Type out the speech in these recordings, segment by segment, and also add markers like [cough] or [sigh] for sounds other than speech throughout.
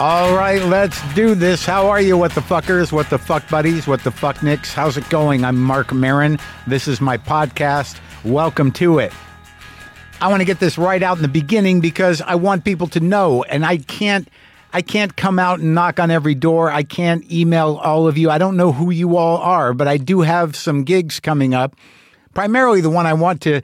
All right, let's do this. How are you, what the fuckers, what the fuck buddies, what the fuck nicks? How's it going? I'm Marc Maron. This is my podcast. Welcome to it. I want to get this right out in the beginning because I want people to know, and I can't. I can't come out and knock on every door. I can't email all of you. I don't know who you all are, but I do have some gigs coming up. Primarily, the one I want to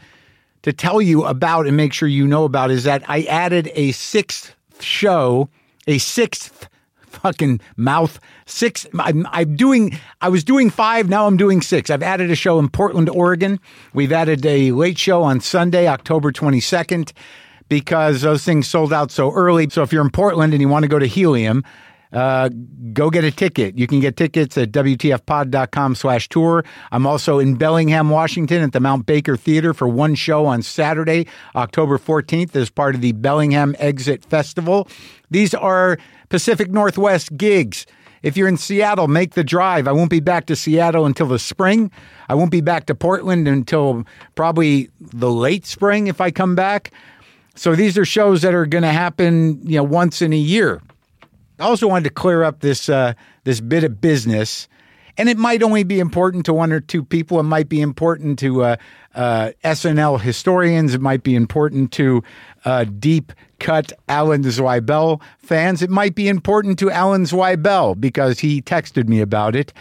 to tell you about and make sure you know about is that I added a sixth show a sixth fucking mouth. Six I'm, I'm doing i was doing five now i'm doing six. I've added a show in portland oregon. We've added a late show on sunday october 22nd because those things sold out so early. So if you're in portland and you want to go to helium uh, go get a ticket. You can get tickets at WTFpod.com slash tour. I'm also in Bellingham, Washington at the Mount Baker Theater for one show on Saturday, October 14th as part of the Bellingham Exit Festival. These are Pacific Northwest gigs. If you're in Seattle, make the drive. I won't be back to Seattle until the spring. I won't be back to Portland until probably the late spring if I come back. So these are shows that are going to happen, you know, once in a year. I also wanted to clear up this uh, this bit of business, and it might only be important to one or two people. It might be important to uh, uh, SNL historians. It might be important to uh, deep cut Alan Zweibel fans. It might be important to Alan Zweibel because he texted me about it.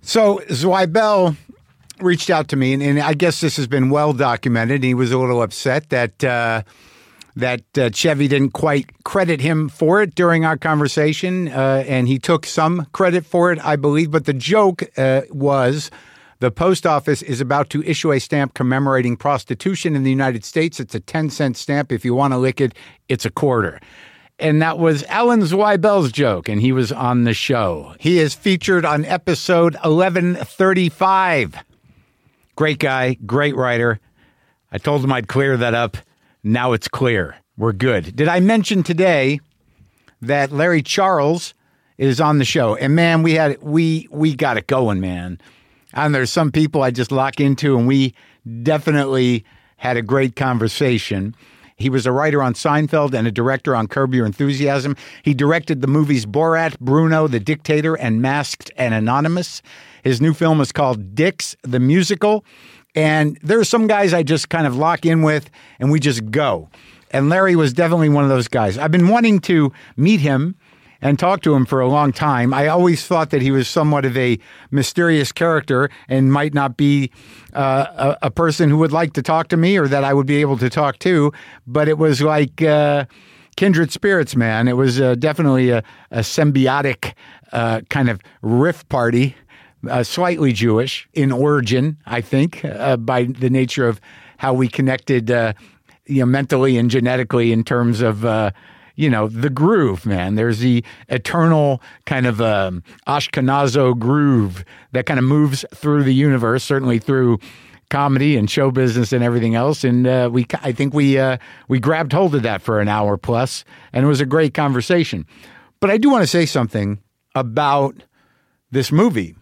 So Zweibel reached out to me, and, and I guess this has been well documented. He was a little upset that uh, that uh, Chevy didn't quite credit him for it during our conversation, uh, and he took some credit for it, I believe. But the joke uh, was the post office is about to issue a stamp commemorating prostitution in the United States. It's a 10 cent stamp. If you want to lick it, it's a quarter. And that was Alan Zweibel's joke, and he was on the show. He is featured on episode 1135. Great guy, great writer. I told him I'd clear that up. Now it's clear. We're good. Did I mention today that Larry Charles is on the show? And man, we had we we got it going, man. And there's some people I just lock into, and we definitely had a great conversation. He was a writer on Seinfeld and a director on Curb Your Enthusiasm. He directed the movies Borat, Bruno, The Dictator, and Masked and Anonymous. His new film is called Dicks, the Musical. And there are some guys I just kind of lock in with and we just go. And Larry was definitely one of those guys. I've been wanting to meet him and talk to him for a long time. I always thought that he was somewhat of a mysterious character and might not be uh, a, a, person who would like to talk to me or that I would be able to talk to. But it was like uh, kindred spirits, man. It was uh, definitely a, a symbiotic uh, kind of riff party uh, slightly Jewish in origin, I think, uh, by the nature of how we connected, uh, you know, mentally and genetically in terms of, uh, you know, the groove, man. There's the eternal kind of um, Ashkenazi groove that kind of moves through the universe, certainly through comedy and show business and everything else. And uh, we, I think we uh, we grabbed hold of that for an hour plus, and it was a great conversation. But I do want to say something about this movie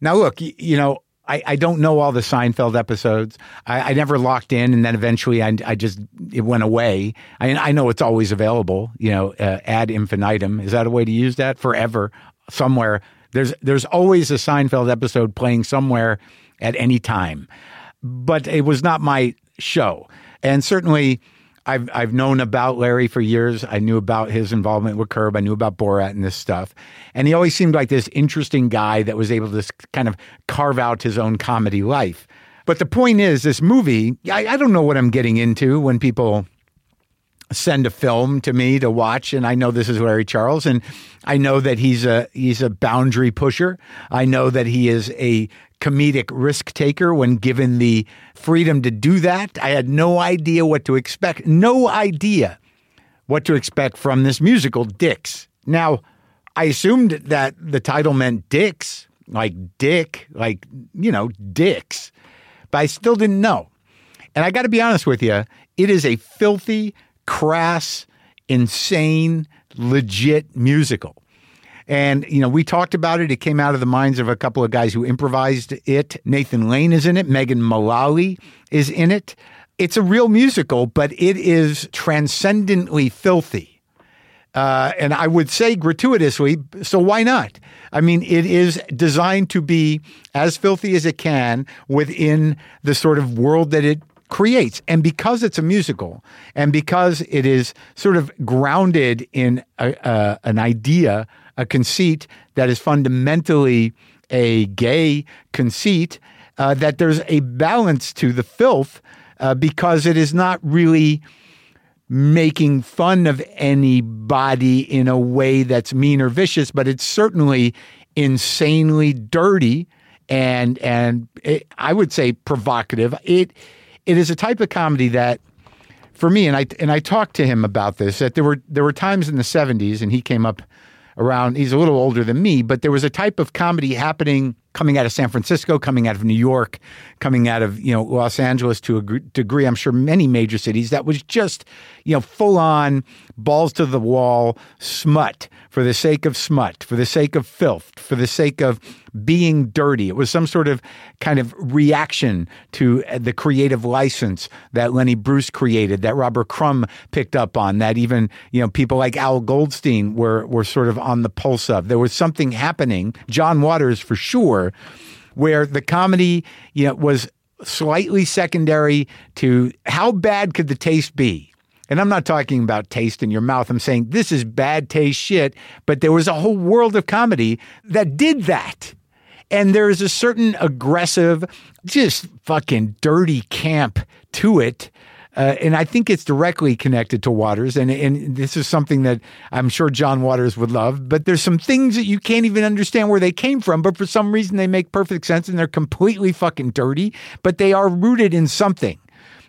now, look, you, know, I, I, don't know all the Seinfeld episodes. I, I never locked in, and then eventually I, I just it went away. I, I know it's always available. You know, uh, ad infinitum. Is that a way to use that? Forever, somewhere. There's there's always a Seinfeld episode playing somewhere at any time, but it was not my show, and certainly I've I've known about Larry for years. I knew about his involvement with Curb. I knew about Borat and this stuff. And he always seemed like this interesting guy that was able to kind of carve out his own comedy life. But the point is, this movie, I, I don't know what I'm getting into when people send a film to me to watch and I know this is Larry Charles and I know that he's a he's a boundary pusher. I know that he is a comedic risk taker when given the freedom to do that. I had no idea what to expect. No idea what to expect from this musical Dicks. Now, I assumed that the title meant Dicks, like Dick, like, you know, Dicks. But I still didn't know. And I got to be honest with you, it is a filthy crass, insane, legit musical. And, you know, we talked about it. It came out of the minds of a couple of guys who improvised it. Nathan Lane is in it, Megan Mullally is in it. It's a real musical, but it is transcendently filthy. Uh, and I would say gratuitously, so why not? I mean, it is designed to be as filthy as it can within the sort of world that it creates. And because it's a musical and because it is sort of grounded in a, a, an idea, a conceit that is fundamentally a gay conceit, uh, that there's a balance to the filth uh, because it is not really making fun of anybody in a way that's mean or vicious, but it's certainly insanely dirty and and it, I would say provocative. It it is a type of comedy that for me and I and I talked to him about this that there were there were times in the 70s and he came up around he's a little older than me but there was a type of comedy happening coming out of San Francisco, coming out of New York, coming out of you know Los Angeles to a degree. I'm sure many major cities that was just you know full on balls to the wall smut for the sake of smut, for the sake of filth, for the sake of being dirty. It was some sort of kind of reaction to uh, the creative license that Lenny Bruce created, that Robert Crumb picked up on, that even you know people like Al Goldstein were were sort of on the pulse of. There was something happening. John Waters for sure where the comedy, you know, was slightly secondary to how bad could the taste be? And I'm not talking about taste in your mouth. I'm saying this is bad taste shit, but there was a whole world of comedy that did that. And there is a certain aggressive, just fucking dirty camp to it uh, and I think it's directly connected to Waters. And, and this is something that I'm sure John Waters would love. But there's some things that you can't even understand where they came from. But for some reason, they make perfect sense and they're completely fucking dirty, but they are rooted in something.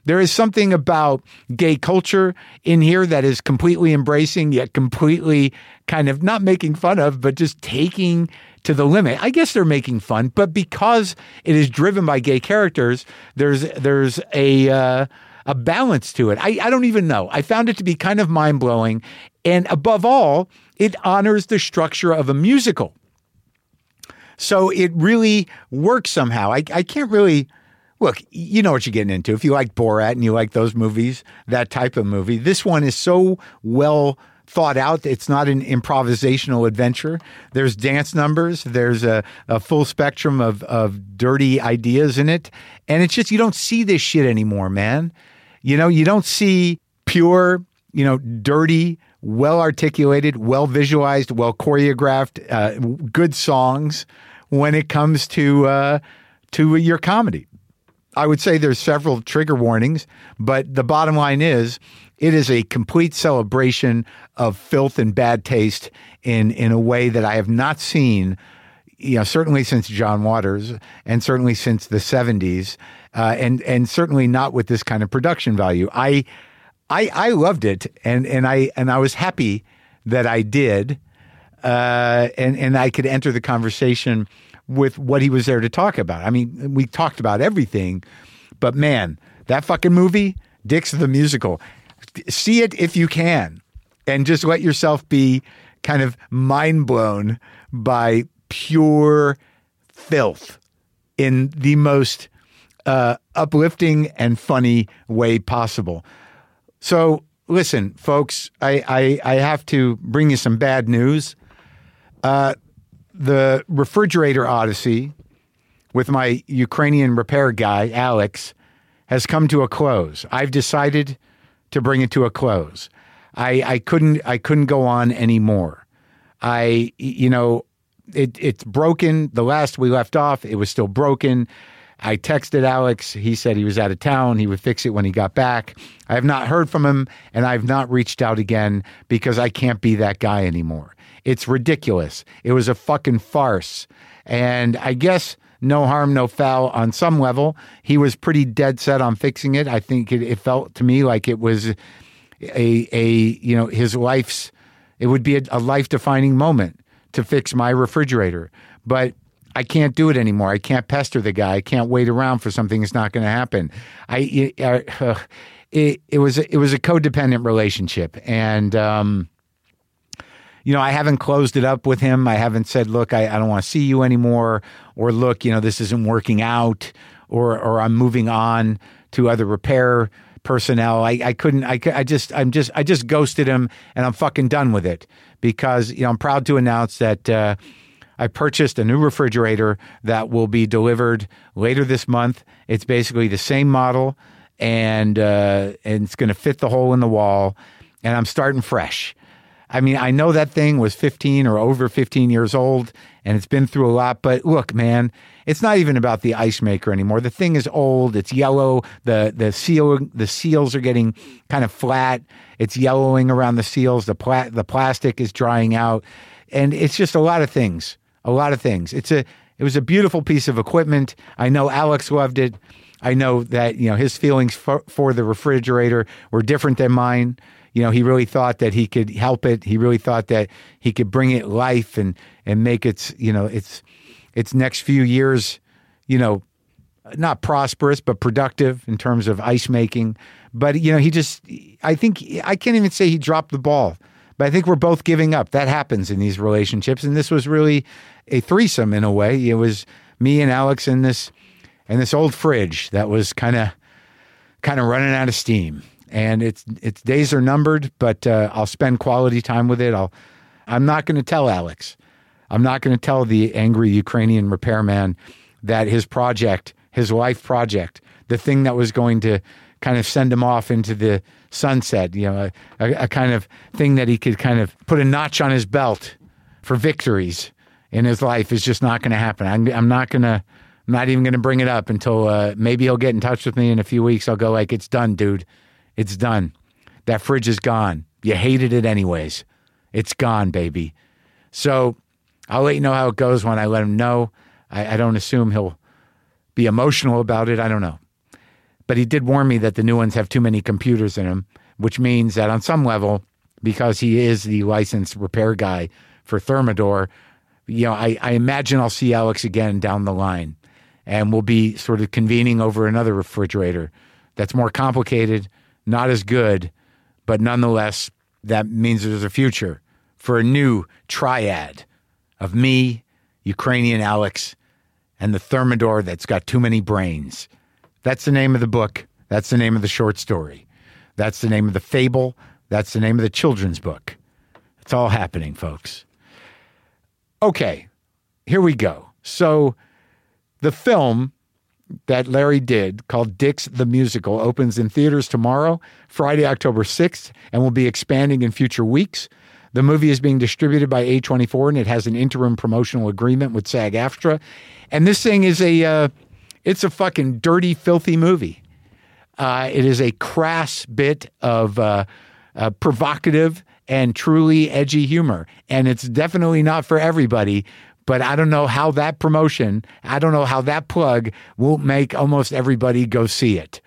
There is something about gay culture in here that is completely embracing, yet completely kind of not making fun of, but just taking to the limit. I guess they're making fun, but because it is driven by gay characters, there's there's a uh, a balance to it. I, I don't even know. I found it to be kind of mind blowing. And above all, it honors the structure of a musical. So it really works somehow. I, I can't really look, you know what you're getting into. If you like Borat and you like those movies, that type of movie, this one is so well thought out. It's not an improvisational adventure. There's dance numbers. There's a, a full spectrum of, of dirty ideas in it. And it's just, you don't see this shit anymore, man. You know, you don't see pure, you know, dirty, well articulated, well visualized, well choreographed, uh, good songs when it comes to uh, to your comedy. I would say there's several trigger warnings, but the bottom line is it is a complete celebration of filth and bad taste in in a way that I have not seen you know, certainly since John Waters and certainly since the 70s uh, and and certainly not with this kind of production value. I I I loved it and and I and I was happy that I did uh, and and I could enter the conversation with what he was there to talk about. I mean, we talked about everything, but man, that fucking movie, Dicks the musical. See it if you can and just let yourself be kind of mind blown by pure filth in the most uh, uplifting and funny way possible. So, listen, folks, I, I, I have to bring you some bad news. Uh, the refrigerator odyssey with my Ukrainian repair guy, Alex, has come to a close. I've decided to bring it to a close. I, I couldn't I couldn't go on anymore. I you know it, it's broken. The last we left off, it was still broken. I texted Alex. He said he was out of town. He would fix it when he got back. I have not heard from him, and I've not reached out again because I can't be that guy anymore. It's ridiculous. It was a fucking farce. And I guess no harm, no foul on some level. He was pretty dead set on fixing it. I think it, it felt to me like it was a, a, you know, his life's, it would be a, a life defining moment to fix my refrigerator. But I can't do it anymore. I can't pester the guy. I can't wait around for something that's not going to happen. I uh, [sighs] it, it was it was a codependent relationship, and um, you know I haven't closed it up with him. I haven't said, look, I, I don't want to see you anymore, or look, you know, this isn't working out, or or I'm moving on to other repair personnel. I, I couldn't. I, I just. I'm just. I just ghosted him, and I'm fucking done with it because you know I'm proud to announce that. Uh, I purchased a new refrigerator that will be delivered later this month. It's basically the same model, and uh, and it's going to fit the hole in the wall. And I'm starting fresh. I mean, I know that thing was 15 or over 15 years old, and it's been through a lot. But look, man, it's not even about the ice maker anymore. The thing is old. It's yellow. the the seal The seals are getting kind of flat. It's yellowing around the seals. The pla- the plastic is drying out, and it's just a lot of things a lot of things. It's a it was a beautiful piece of equipment. I know Alex loved it. I know that you know his feelings for, for the refrigerator were different than mine. You know, he really thought that he could help it. He really thought that he could bring it life and and make its you know its its next few years, you know, not prosperous but productive in terms of ice making. But you know, he just I think I can't even say he dropped the ball. But I think we're both giving up. That happens in these relationships, and this was really a threesome in a way. It was me and Alex in this and this old fridge that was kind of kind of running out of steam. And its its days are numbered, but uh, I'll spend quality time with it. I'll I'm not going to tell Alex. I'm not going to tell the angry Ukrainian repairman that his project, his life project, the thing that was going to kind of send him off into the sunset, you know, a, a, a kind of thing that he could kind of put a notch on his belt for victories in his life is just not going to happen. I'm, I'm not going to, I'm not even going to bring it up until uh, maybe he'll get in touch with me in a few weeks. I'll go like, it's done, dude. It's done. That fridge is gone. You hated it anyways. It's gone, baby. So I'll let you know how it goes when I let him know. I, I don't assume he'll be emotional about it. I don't know. But he did warn me that the new ones have too many computers in them, which means that on some level, because he is the licensed repair guy for Thermador, you know, I, I imagine I'll see Alex again down the line and we'll be sort of convening over another refrigerator that's more complicated, not as good, but nonetheless, that means there's a future for a new triad of me, Ukrainian Alex, and the Thermador that's got too many brains. That's the name of the book. That's the name of the short story. That's the name of the fable. That's the name of the children's book. It's all happening, folks. Okay, here we go. So, the film that Larry did called Dicks the Musical opens in theaters tomorrow, Friday, October 6th, and will be expanding in future weeks. The movie is being distributed by A24 and it has an interim promotional agreement with SAG AFTRA. And this thing is a uh, it's a fucking dirty, filthy movie. Uh, it is a crass bit of uh, uh, provocative and truly edgy humor. And it's definitely not for everybody. But I don't know how that promotion, I don't know how that plug won't make almost everybody go see it.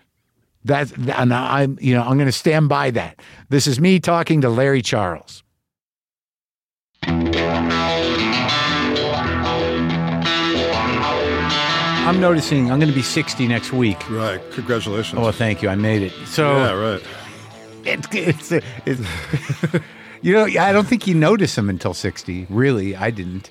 That's and I'm you know I'm going to stand by that. This is me talking to Larry Charles. I'm noticing I'm going to be 60 next week. Right. Congratulations. Oh, thank you. I made it. So yeah, right. it, it's, it's [laughs] you know I don't think you notice them until 60. Really, I didn't.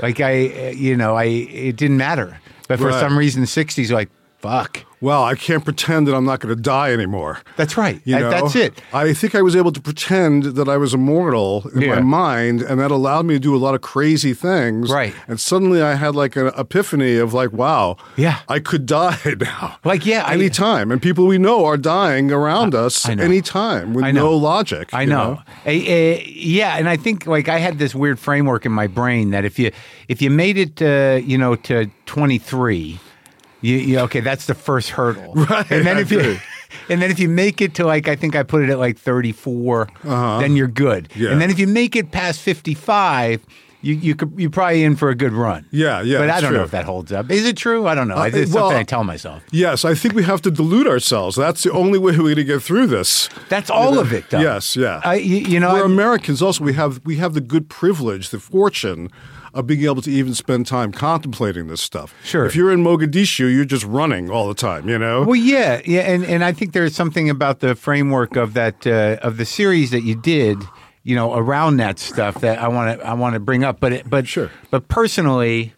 Like I, uh, you know, I it didn't matter. But for Right. some reason, the 60s like fuck. Well, I can't pretend that I'm not going to die anymore. That's right. You know? that's it. I think I was able to pretend that I was immortal in Yeah. my mind, and that allowed me to do a lot of crazy things. Right. And suddenly I had like an epiphany of like, wow, Yeah. I could die [laughs] now. Like, yeah, I- anytime. and people we know are dying around us I know. anytime with I know. no logic. I you know. Eh, yeah, and I think like I had this weird framework in my brain that if you if you made it uh, you know to 23, you, you okay, that's the first hurdle. [laughs] Right, And then if you [laughs] and then if you make it to like I think I put it at like 34, then you're good. Uh-huh. Yeah. And then if you make it past 55, you you could you're probably in for a good run. Yeah, yeah, But I don't know if that holds up. Is it true? I don't know. it's well- something I tell myself. Yes, I think we have to delude ourselves. That's the only way we're going to get through this. That's all of it, though. Yes, yeah. I, you, you know, We're I'm- Americans. Also, we have we have the good privilege, the fortune of being able to even spend time contemplating this stuff. Sure. If you're in Mogadishu, you're just running all the time. You know. Well, yeah, yeah, and, and I think there's something about the framework of that uh, of the series that you did, you know, around that stuff that I want to I want to bring up. But it, but Sure. But personally,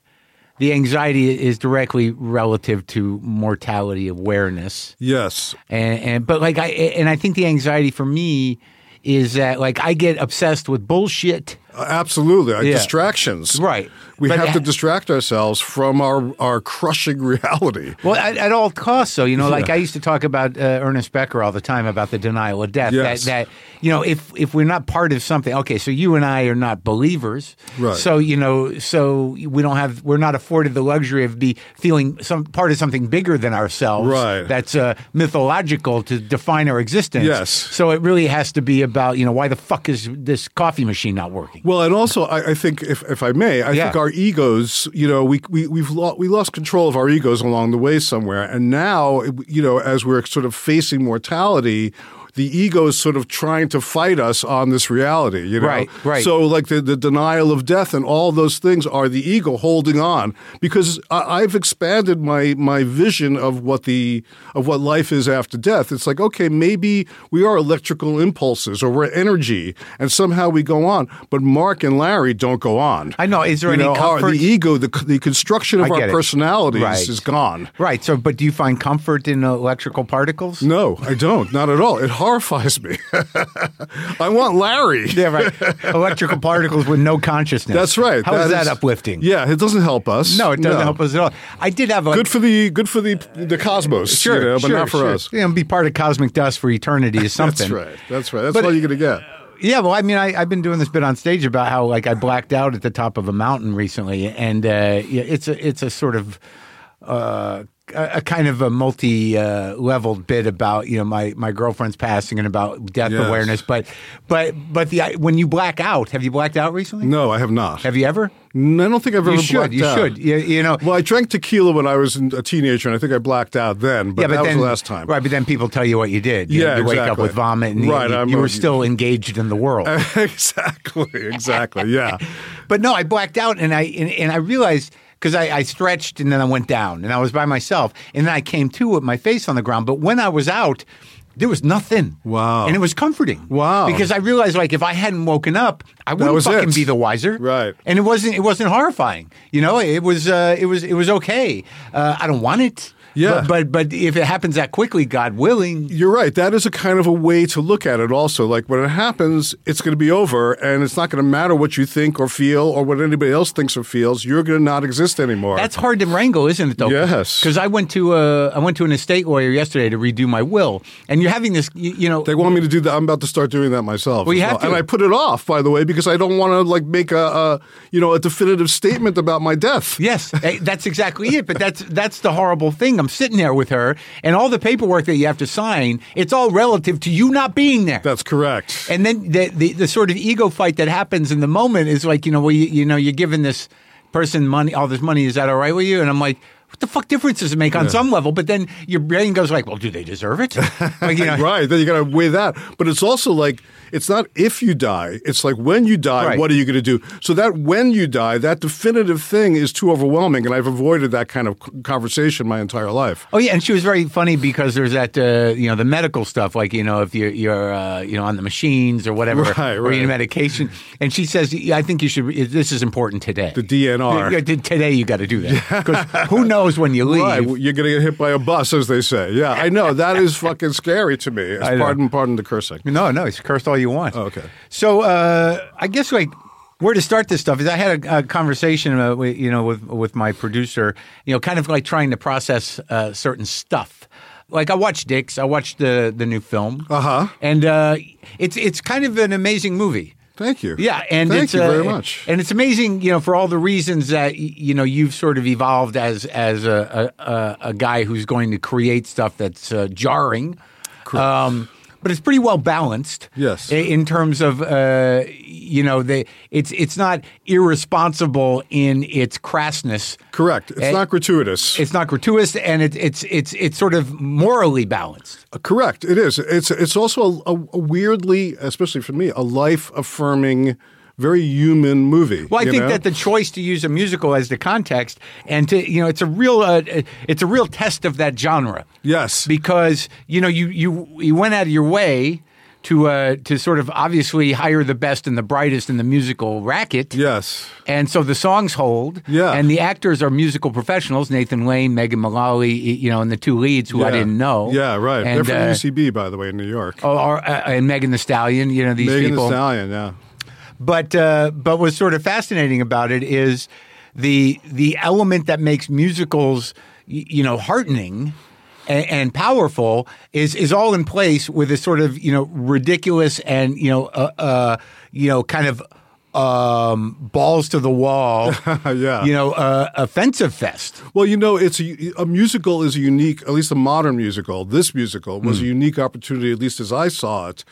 the anxiety is directly relative to mortality awareness. Yes. And, and but like I and I think the anxiety for me is that like I get obsessed with bullshit. Uh, Absolutely. Uh, Yeah. Distractions. Right. We But have to distract ourselves from our, our crushing [laughs] reality. Well, at, at all costs, though, you know, like I used to talk about uh, Ernest Becker all the time about the denial of death. Yes. That, that you know, if if we're not part of something, okay, so you and I are not believers, Right. So you know, so we don't have, we're not afforded the luxury of be feeling some part of something bigger than ourselves, Right. That's uh, mythological to define our existence. Yes. So it really has to be about, you know, why the fuck is this coffee machine not working? Well, and also, I, I think, if, if I may, I Yeah. think our egos, you know, we, we, we've lo- we lost control of our egos along the way somewhere. And now, you know, as we're sort of facing mortality, the ego is sort of trying to fight us on this reality, you know? Right, right. So, like the, the denial of death and all those things are the ego holding on because I, I've expanded my my vision of what the of what life is after death. It's like okay, maybe we are electrical impulses or we're energy, and somehow we go on. But Marc and Larry don't go on. I know. Is there you any know, our, comfort? the ego, the the construction of our personalities Right. is gone. Right. So, but do you find comfort in electrical particles? No, I don't. Not at all. It horrifies me. [laughs] I want Larry. [laughs] Yeah, right. Electrical particles with no consciousness. That's right. How is that is- uplifting? Yeah, it doesn't help us. No, it doesn't help us at all. I did have a Good for the good for the the cosmos, sure, you know, but sure, not for sure. us. You know, be part of cosmic dust for eternity is [laughs] something. That's right. That's right. That's But- all you're gonna get. Yeah, well, I mean, I, I've been doing this bit on stage about how like I blacked out at the top of a mountain recently, and uh, yeah, it's a it's a sort of uh, a, a kind of a multi uh, leveled bit about you know my my girlfriend's passing and about death Yes. awareness, but but but the when you black out, have you blacked out recently? No, I have not. Have you ever? No, I don't think I've ever You should. blacked You out. should. You, you know. Well, I drank tequila when I was a teenager, and I think I blacked out then. But yeah, but that then was the last time. right? But then people tell you what you did. You, Yeah, you wake up with vomit, and Right, you, you a- were still engaged in the world. [laughs] exactly. Exactly. Yeah. [laughs] But no, I blacked out and I and, and I realized because I, I stretched and then I went down and I was by myself and then I came to with my face on the ground. But when I was out, there was nothing. Wow. And it was comforting. Wow. Because I realized like if I hadn't woken up, I wouldn't fucking it. be the wiser. Right. And it wasn't it wasn't horrifying. You know, it was uh, it was it was okay. Uh, I don't want it. Yeah. But, but but if it happens that quickly, God willing, You're right. That is a kind of a way to look at it also. Like when it happens, it's going to be over and it's not going to matter what you think or feel or what anybody else thinks or feels. You're going to not exist anymore. That's hard to wrangle, isn't it? Though, Yes. Because I went to uh, I went to an estate lawyer yesterday to redo my will, and you're having this, you, you know. They want me to do that. I'm about to start doing that myself. Well, you as have to. and I put it off, by the way, because I don't want to like make a, a you know a definitive statement about my death. Yes, eh, that's exactly it. But that's that's the horrible thing. I'm sitting there with her, and all the paperwork that you have to sign, it's all relative to you not being there. That's correct. and then the, the the sort of ego fight that happens in the moment is like, you know, well, you, you know, you're giving this person money, all this money. Is that all right with you? And I'm like. What the fuck difference does it make on some level? But then your brain goes like, "Well, do they deserve it?" [laughs] Like, you know, right. Then you got to weigh that. But it's also like it's not if you die. It's like when you die, Right. what are you going to do? So that when you die, that definitive thing is too overwhelming, and I've avoided that kind of conversation my entire life. Oh yeah, and she was very funny because there's that uh, you know the medical stuff like you know if you're you're uh, you know on the machines or whatever [laughs] Right, or you need medication, and she says "Yeah, I think you should. This is important today. The DNR. Yeah, t- Today you got to do that [laughs] because who knows when you leave. Right, you're going to get hit by a bus, as they say. Yeah, I know that is fucking scary to me. It's I know. pardon, pardon the cursing. No, no, it's cursed all you want. Oh, okay. So uh, I guess like where to start this stuff is I had a, a conversation, uh, with, you know, with with my producer, you know, kind of like trying to process uh, certain stuff. Like I watched Dicks, I watched the the new film, Uh-huh. and uh, it's it's kind of an amazing movie. Thank you. Yeah, and thank it's, you uh, very much. And it's amazing, you know, for all the reasons that you know you've sort of evolved as as a a, a, a guy who's going to create stuff that's uh, jarring. Um, but it's pretty well balanced. Yes. In terms of uh, you know, the it's it's not irresponsible in its crassness. Correct. It's Eh, not gratuitous. It's not gratuitous, and it, it's it's it's sort of morally balanced. Correct. It is. It's it's also a, a weirdly, especially for me, a life affirming, very human movie. Well, I think know? that the choice to use a musical as the context and to you know it's a real uh, it's a real test of that genre yes, because you know you you you went out of your way to uh, to sort of obviously hire the best and the brightest in the musical racket. Yes. And so the songs hold. Yeah. And the actors are musical professionals. Nathan Lane, Megan Mullally, you know, and the two leads who I didn't know. Yeah, right. And, They're from uh, UCB, by the way, in New York. oh, or, uh, and Megan Thee Stallion, you know, these Megan people. Thee Stallion, yeah. But uh, but what's sort of fascinating about it is the the element that makes musicals, you know, heartening and, and powerful is is all in place with this sort of you know ridiculous and you know uh, uh, you know kind of um, balls to the wall, [laughs] Yeah. you know, uh, offensive fest. Well, you know, it's a, a musical is a unique, at least a modern musical. This musical was a Hmm. unique opportunity, at least as I saw it.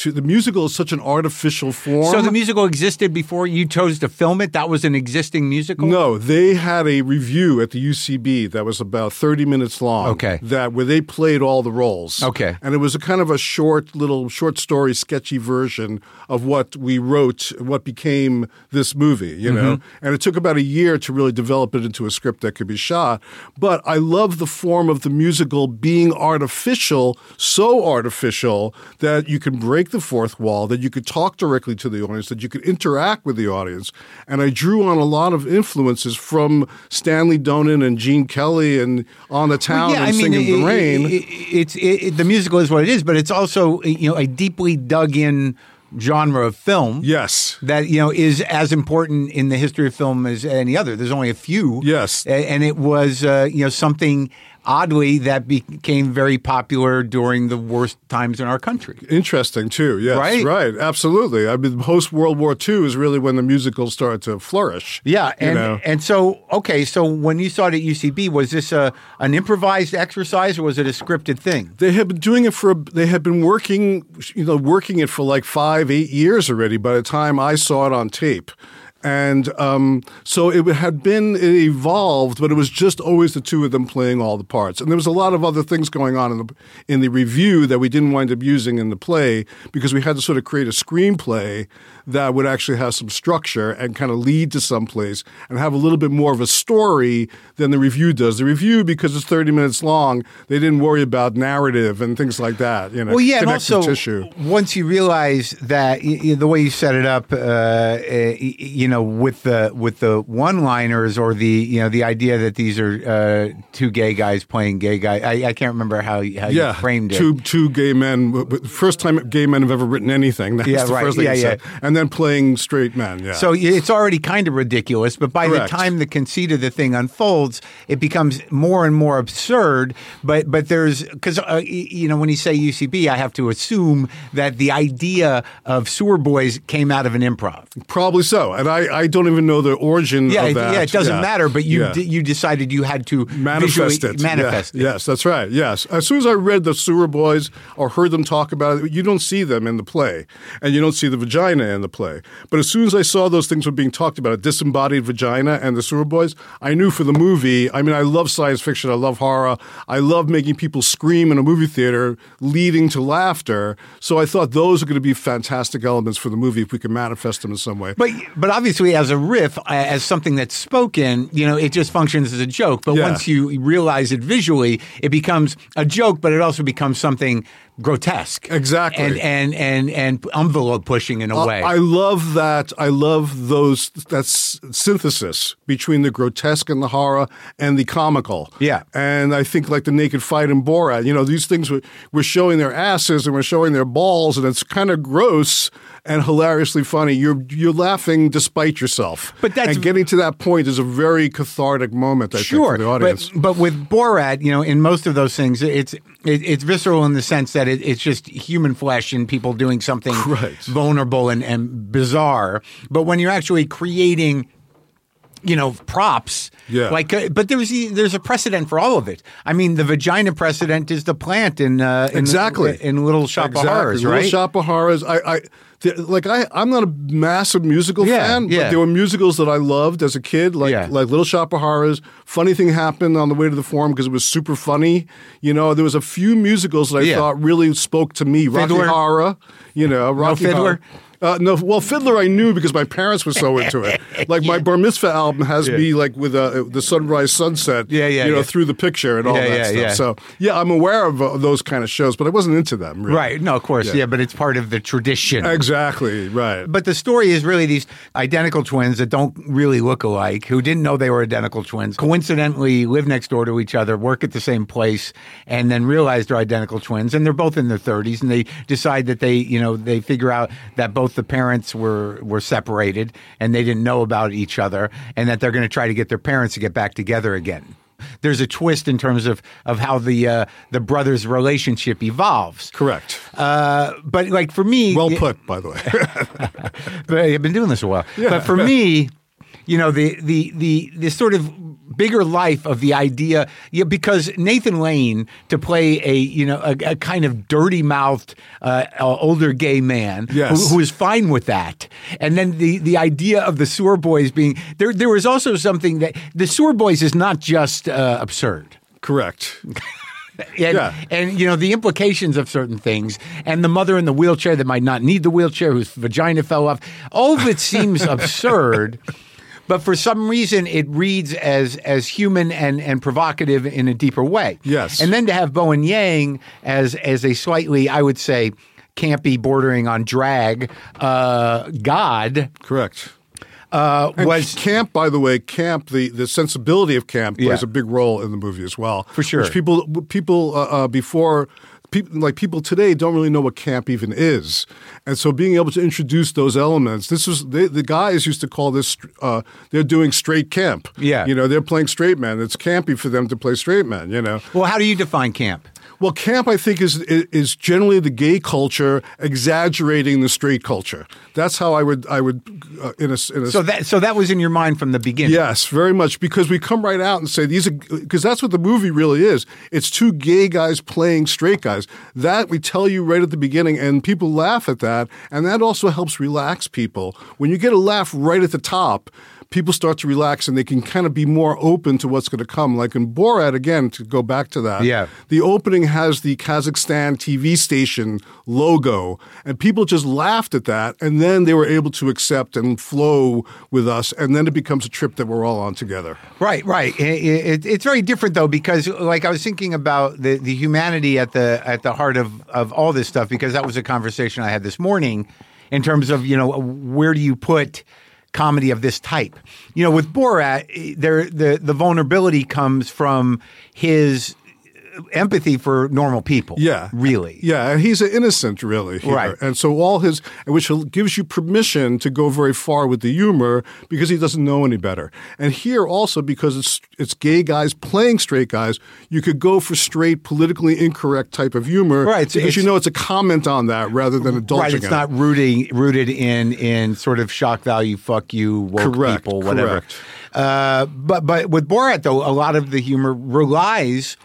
To the musical is such an artificial form. So the musical existed before you chose to film it. That was an existing musical. No, they had a revue at the UCB that was about 30 minutes long. Okay. That where they played all the roles. Okay. And it was a kind of a short little short story sketchy version of what we wrote, what became this movie, you know. Mm-hmm. And it took about a year to really develop it into a script that could be shot. But I love the form of the musical being artificial, so artificial that you can break the fourth wall, that you could talk directly to the audience, that you could interact with the audience. And I drew on a lot of influences from Stanley Donen and Gene Kelly and On the Town and Singing in the it- Rain. it- it's it, it- the musical is what it is, but it's also you know a deeply dug in genre of film. yes. That you know is as important in the history of film as any other. There's only a few. Yes. And it was uh, you know something oddly that became very popular during the worst times in our country. Interesting too. Yes, Right? right, absolutely. I mean, post World War II is really when the musicals started to flourish. Yeah, and know. and so okay, so when you saw it at UCB, was this a an improvised exercise or was it a scripted thing? They had been doing it for. They had been working, you know, working it for like five, eight years already. By the time I saw it on tape, and um, so it had been it evolved, but it was just always the two of them playing all the parts. And there was a lot of other things going on in the in the revue that we didn't wind up using in the play because we had to sort of create a screenplay that would actually have some structure and kind of lead to someplace and have a little bit more of a story than the revue does. The revue, because it's 30 minutes long, they didn't worry about narrative and things like that. You know, Well, yeah, and also tissue. once you realize that y- y- the way you set it up, uh, uh, you know, with the with the one-liners or the you know the idea that these are uh, two gay guys playing gay guys. I, I can't remember how you, how you Yeah, framed it. two two gay men. First time gay men have ever written anything. [laughs] That's Yeah, the right. first thing Yeah, you yeah. said. And then playing straight men. Yeah. So it's already kind of ridiculous, but by Correct. the time the conceit of the thing unfolds, it becomes more and more absurd. But but there's because uh, you know when you say UCB, I have to assume that the idea of Sewer Boys came out of an improv. Probably so. And I, I don't even know the origin Yeah, of that. yeah, it doesn't Yeah. matter. But you Yeah. d- you decided you had to manifest it. Manifest Yeah. it. Yes, that's right. Yes. As soon as I read the Sewer Boys or heard them talk about it, you don't see them in the play, and you don't see the vagina in the play. But as soon as I saw those things were being talked about, a disembodied vagina and the Sewer Boys, I knew for the movie. I mean, I love science fiction. I love horror. I love making people scream in a movie theater, leading to laughter. So I thought those are going to be fantastic elements for the movie if we can manifest them in some way. But but obviously, as a riff, as something that's spoken, you know, it just functions as a joke. But Yeah. once you realize it visually, it becomes a joke, but it also becomes something grotesque, Exactly. and and and and envelope pushing in a way. I love that. I love those that synthesis between the grotesque and the horror and the comical. Yeah. and I think like the naked fight in Borat. You know, these things were we're showing their asses and we're showing their balls, and it's kind of gross and hilariously funny. You're you're laughing despite yourself. But that's- and getting to that point is a very cathartic moment. I Sure, think for the audience. But, but with Borat, you know, in most of those things, it's it, it's visceral in the sense that it, it's just human flesh and people doing something Right. vulnerable and, and bizarre. But when you're actually creating you know props Yeah. like uh, but there's there's a precedent for all of it i mean the vagina precedent is the plant in uh in, Exactly. in little shop of horrors right Little Shop of Horrors. I, I the- like I, I'm not a massive musical Yeah, fan, yeah. but there were musicals that I loved as a kid, like Yeah. like Little Shop of Horrors. Funny thing happened on the way to the forum because it was super funny. You know, there was a few musicals that I thought really spoke to me. Rocky Fiddler? Horror, you know, Rocky Fiddler? Horror. Uh, no, well, Fiddler I knew because my parents were so into it. [laughs] Like my Bar Mitzvah album has me like with uh, the sunrise sunset, Yeah, yeah, you know, yeah. through the picture and all Yeah, that yeah, stuff. yeah. So yeah, I'm aware of uh, those kind of shows, but I wasn't into them. Really. Right. No, of course. Yeah. Yeah. but it's part of the tradition. Exactly. Right. But the story is really these identical twins that don't really look alike, who didn't know they were identical twins, coincidentally live next door to each other, work at the same place, and then realize they're identical twins. And they're both in their 30s, and they decide that they, you know, they figure out that both the parents were were separated and they didn't know about each other, and that they're going to try to get their parents to get back together again. There's a twist in terms of of how the uh, the brothers' relationship evolves. Correct. Uh, but like for me, Well put, by the way. [laughs] but I've been doing this a while. But for me, you know, the the the the sort of bigger life of the idea, yeah, because Nathan Lane to play a you know a, a kind of dirty mouthed uh, uh, older gay man Yes. who, who is fine with that, and then the the idea of the Sewer Boys being there. There was also something that the Sewer Boys is not just uh, absurd. Correct. [laughs] And, Yeah. and you know the implications of certain things, and the mother in the wheelchair that might not need the wheelchair, whose vagina fell off. All of it seems [laughs] absurd, but for some reason it reads as as human and and provocative in a deeper way. Yes. and then to have Bowen Yang as as a slightly, I would say, campy, bordering on drag uh, god Correct. uh, was camp, by the way, camp. The, the sensibility of camp plays Yeah. a big role in the movie as well. For sure. Which people people uh, uh, before people like people today don't really know what camp even is, and so being able to introduce those elements. This was they, the guys used to call this. Uh, they're doing straight camp. Yeah. You know, they're playing straight men. It's campy for them to play straight men. You know. well. How do you define camp? Well, camp, I think, is is generally the gay culture exaggerating the straight culture. That's how I would I would uh, in a in a So that so that was in your mind from the beginning. Yes, very much because we come right out and say these are because that's what the movie really is. It's two gay guys playing straight guys. That we tell you right at the beginning, and people laugh at that, and that also helps relax people. When you get a laugh right at the top. People start to relax and they can kind of be more open to what's going to come. Like in Borat, again, to go back to that. Yeah. The opening has the Kazakhstan TV station logo, and people just laughed at that, and then they were able to accept and flow with us, and then it becomes a trip that we're all on together. Right, right. It, it, it's very different though because, like, I was thinking about the, the humanity at the at the heart of of all this stuff because that was a conversation I had this morning, in terms of you know where do you put comedy of this type? You know, with Borat, eh, there the the vulnerability comes from his empathy for normal people. Yeah, really. Yeah, and he's an innocent, really, here. Right. And so all his, which gives you permission to go very far with the humor because he doesn't know any better. And here also because it's it's gay guys playing straight guys, you could go for straight, politically incorrect type of humor, Right, it's- Because you know it's a comment on that rather than indulging Right, it's in not it. rooting rooted in in sort of shock value, fuck you, woke Correct, people, whatever. correct. Uh, but but with Borat though, a lot of the humor relies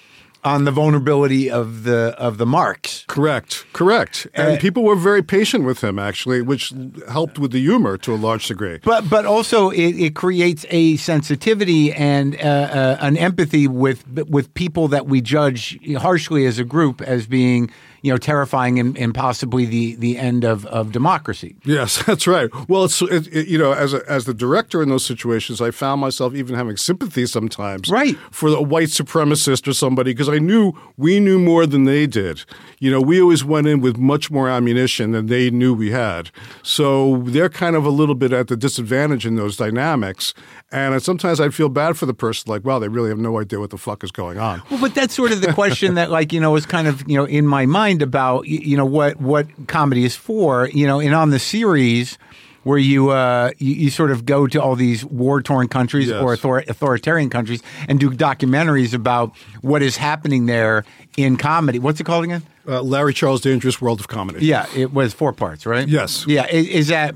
on the vulnerability of the of the marks. Correct, correct. And Uh, people were very patient with him, actually, which helped with the humor to a large degree. But but also it, it creates a sensitivity and uh, uh, an empathy with with people that we judge harshly as a group as being you know terrifying and, and possibly the the end of, of democracy. Yes, [laughs] that's right. Well, it's it, it- you know, as a, as the director in those situations, I found myself even having sympathy sometimes, Right. for a white supremacist or somebody because I knew we knew more than they did. You know, we always went in with much more ammunition than they knew we had, so they're kind of a little bit at the disadvantage in those dynamics. And sometimes I'd feel bad for the person, like, wow, they really have no idea what the fuck is going on. Well, but that's sort of the question that, like, you know, was kind of you know in my mind about you know what what comedy is for. You know, and on the series where you uh, you, you sort of go to all these war torn countries Yes. or author- authoritarian countries and do documentaries about what is happening there in comedy. What's it called again? Uh, Larry Charles' Dangerous World of Comedy. Yeah, it was four parts, right? Yes. Yeah, is, is that?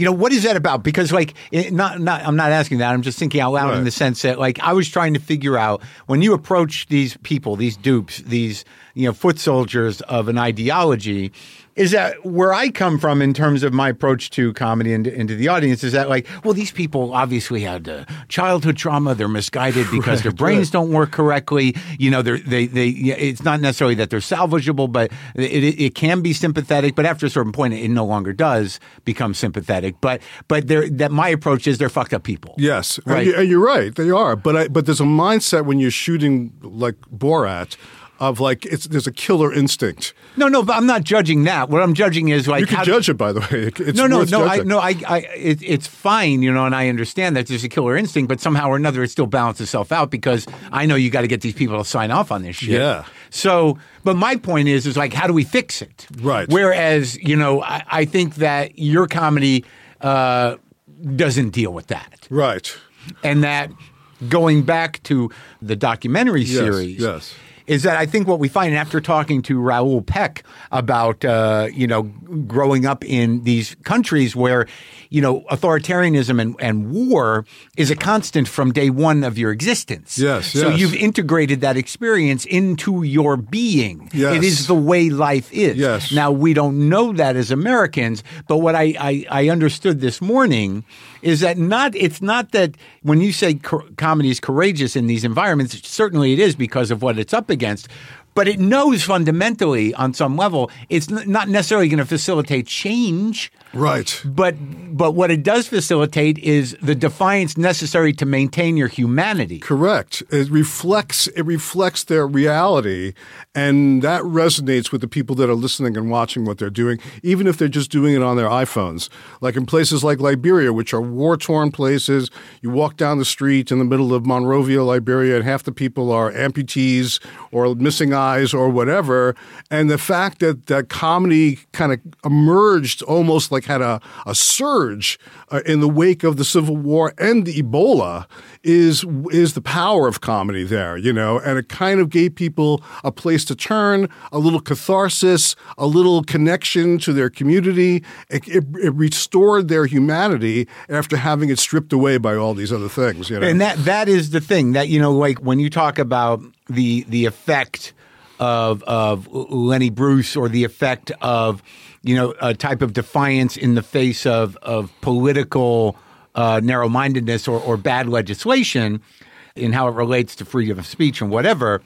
You know what is that about? Because like, it, not not I'm not asking that. I'm just thinking out loud in the sense that like I was trying to figure out when you approach these people, these dupes, these you know foot soldiers of an ideology is that where I come from in terms of my approach to comedy and into the audience is that like, well, these people obviously had uh, childhood trauma. They're misguided [laughs] because Right, their brains right. don't work correctly. You know, they're, they they yeah, it's not necessarily that they're salvageable, but it, it, it can be sympathetic. But after a certain point, it no longer does become sympathetic. But but they're, that my approach is they're fucked up people. Yes, and Right. and you're right. They are, but I, but there's a mindset when you're shooting like Borat of like it's there's a killer instinct. No, no, but I'm not judging that. What I'm judging is like You can judge it, by the way. [laughs] It's no, no, no. I, no, I, I, it, it's fine, you know, and I understand that there's a killer instinct, but somehow or another, it still balances itself out because I know you got to get these people to sign off on this shit. Yeah. So, but my point is, is like, how do we fix it? Right. Whereas, you know, I, I think that your comedy uh, doesn't deal with that, Right. and that going back to the documentary Yes, series, yes. Is that I think what we find after talking to Raoul Peck about uh, you know growing up in these countries where you know authoritarianism and, and war is a constant from day one of your existence. Yes, So yes. you've integrated that experience into your being. Yes. It is the way life is. Yes. Now we don't know that as Americans, but what I, I, I understood this morning is that not it's not that when you say co- comedy is courageous in these environments, certainly it is because of what it's up against. But it knows fundamentally, on some level, it's n- not necessarily going to facilitate change. Right. But but what it does facilitate is the defiance necessary to maintain your humanity. Correct. It reflects it reflects their reality, and that resonates with the people that are listening and watching what they're doing, even if they're just doing it on their iPhones. Like in places like Liberia, which are war torn places, you walk down the street in the middle of Monrovia, Liberia, and half the people are amputees or missing eyes or whatever. And the fact that that comedy kind of emerged almost like had a, a surge uh, in the wake of the Civil War and Ebola is is the power of comedy there, you know, and it kind of gave people a place to turn, a little catharsis, a little connection to their community. It, it, it restored their humanity after having it stripped away by all these other things, you know. And that that is the thing that you know, like when you talk about the the effect of of Lenny Bruce or the effect of you know a type of defiance in the face of of political uh, narrow mindedness or, or bad legislation in how it relates to freedom of speech and whatever.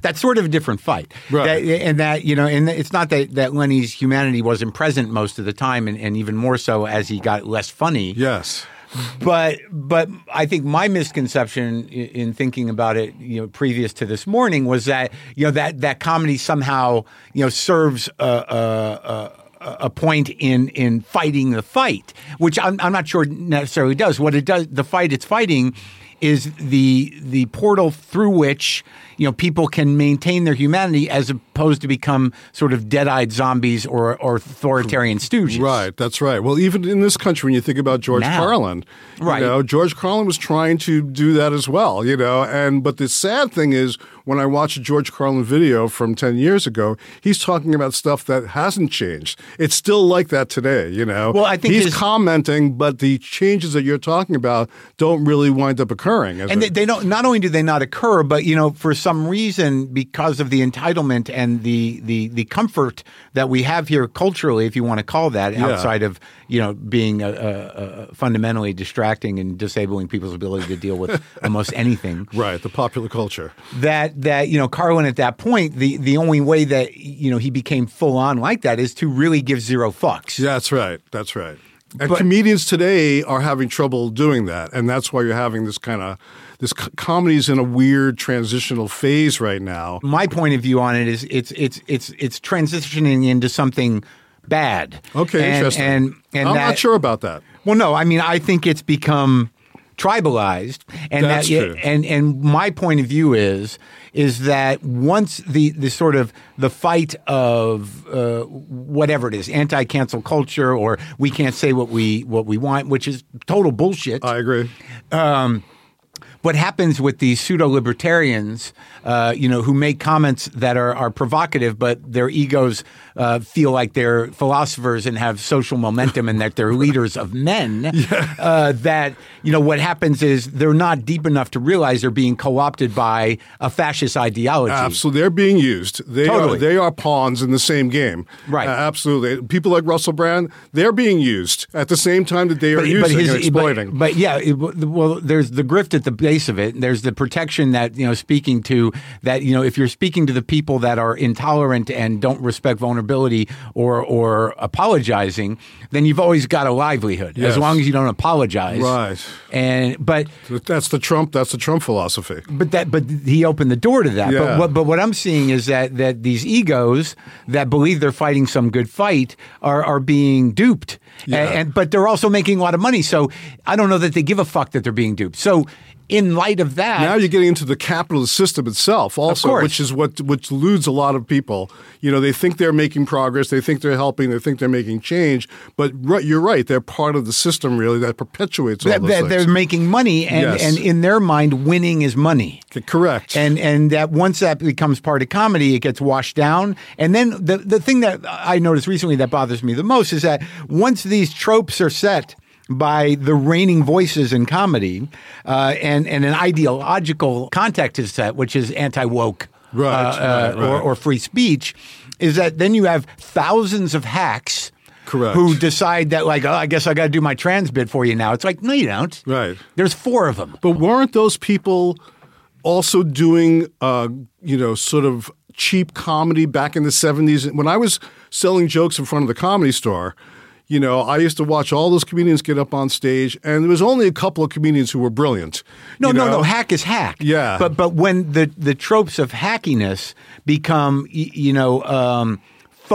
That's sort of a different fight, Right. That- and that you know, and it's not that that Lenny's humanity wasn't present most of the time, and, and even more so as he got less funny yes. [laughs] but but I think my misconception in, in thinking about it, you know, previous to this morning, was that you know that that comedy somehow you know serves a. a, a a point in in fighting the fight, which I'm, I'm not sure necessarily does. What it does, the fight it's fighting, is the the portal through which you know people can maintain their humanity as opposed to become sort of dead-eyed zombies or, or authoritarian stooges. Right, that's right. Well, even in this country, when you think about George Now. Carlin, Right. You know, George Carlin was trying to do that as well. You know, and but the sad thing is, when I watch a George Carlin video from ten years ago, he's talking about stuff that hasn't changed. It's still like that today. You know, Well, I think he's his- commenting, but the changes that you're talking about don't really wind up occurring. and they, they don't. Not only do they not occur, but you know, for some reason, because of the entitlement and the the the comfort that we have here culturally, if you want to call that, Yeah. outside of you know being a, a, a fundamentally distracting and disabling people's ability to deal with [laughs] almost anything. right, the popular culture. That that you know, Carlin at that point, the the only way that you know he became full on like that is to really give zero fucks. That's right. That's right. And But- comedians today are having trouble doing that, and that's why you're having this kind of this comedy is in a weird transitional phase right now. my point of view on it is it's it's it's it's transitioning into something bad. Okay, and, interesting. And and I'm that, not sure about that. Well, no, I mean I think it's become tribalized, and That's that true. and and my point of view is is that once the the sort of the fight of uh, whatever it is, anti cancel culture, or we can't say what we what we want, which is total bullshit. I agree. What happens with these pseudo libertarians, uh, you know, who make comments that are, are provocative, but their egos uh, feel like they're philosophers and have social momentum and that they're leaders of men. [laughs] Uh, that you know, what happens is they're not deep enough to realize they're being co-opted by a fascist ideology. Absolutely, they're being used. They Totally. are they are pawns in the same game. Right. Uh, absolutely. People like Russell Brand, they're being used at the same time that they are using and exploiting. But, but yeah, it, well, there's the grift at the base of it. There's the protection that you know, speaking to that. You know, if you're speaking to the people that are intolerant and don't respect vulnerability or or apologizing, then you've always got a livelihood as long as you don't apologize. Right. And but that's the Trump. That's the Trump philosophy. but that but he opened the door to that. Yeah. But what but what I'm seeing is that that these egos that believe they're fighting some good fight are are being duped. Yeah. And, and but they're also making a lot of money. So I don't know that they give a fuck that they're being duped. So in light of that Now you're getting into the capitalist system itself, also, which is what which eludes a lot of people. You know, they think they're making progress, they think they're helping, they think they're making change, but right, you're right, they're part of the system really that perpetuates all that, that they're making money and, Yes. and in their mind winning is money. Correct. And and that once that becomes part of comedy, it gets washed down. And then the the thing that I noticed recently that bothers me the most is that once these tropes are set by the reigning voices in comedy, uh, and and an ideological context is set, which is anti woke, Right, right, Or, right. or free speech, is that then you have thousands of hacks. Correct. Who decide that like oh I guess I got to do my trans bit for you now? It's like no you don't. Right. There's four of them. But weren't those people also doing, uh, you know, sort of cheap comedy back in the 70s? When I was selling jokes in front of the comedy store, you know, I used to watch all those comedians get up on stage, and there was only a couple of comedians who were brilliant. No, you no, know? no. Hack is hack. Yeah. But but when the the tropes of hackiness become you know um,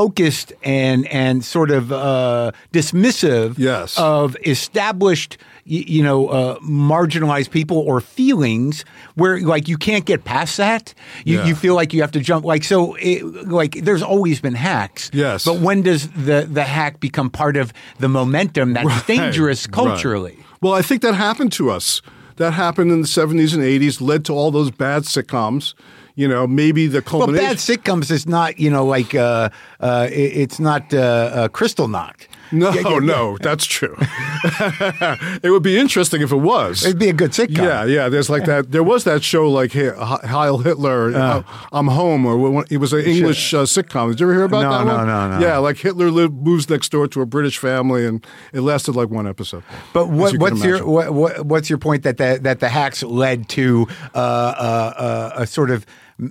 focused and and sort of uh, dismissive Yes. of established you know uh, marginalized people or feelings where like you can't get past that. You, Yeah. you feel like you have to jump like so. It, like there's always been hacks. Yes. But when does the the hack become part of the momentum that's dangerous Right, culturally? right. Well, I think that happened to us. That happened in the 70s and 80s, led to all those bad sitcoms. You know, maybe the culmination. Well, bad sitcoms is not, you know, like uh, uh, it's not uh, uh, Kristallnacht. no, Yeah, yeah, no, that's true. [laughs] it would be interesting if it was. It'd be a good sitcom. Yeah, yeah. There's like that. There was that show like He- Heil Hitler, uh, I'm Home, or it was an English uh, sitcom. Did you ever hear about No, that no, one? no, no. Yeah, like Hitler lived, moves next door to a British family, and it lasted like one episode. But what, you what's your what, what, what's your point that the, that the hacks led to uh, uh, uh, a sort of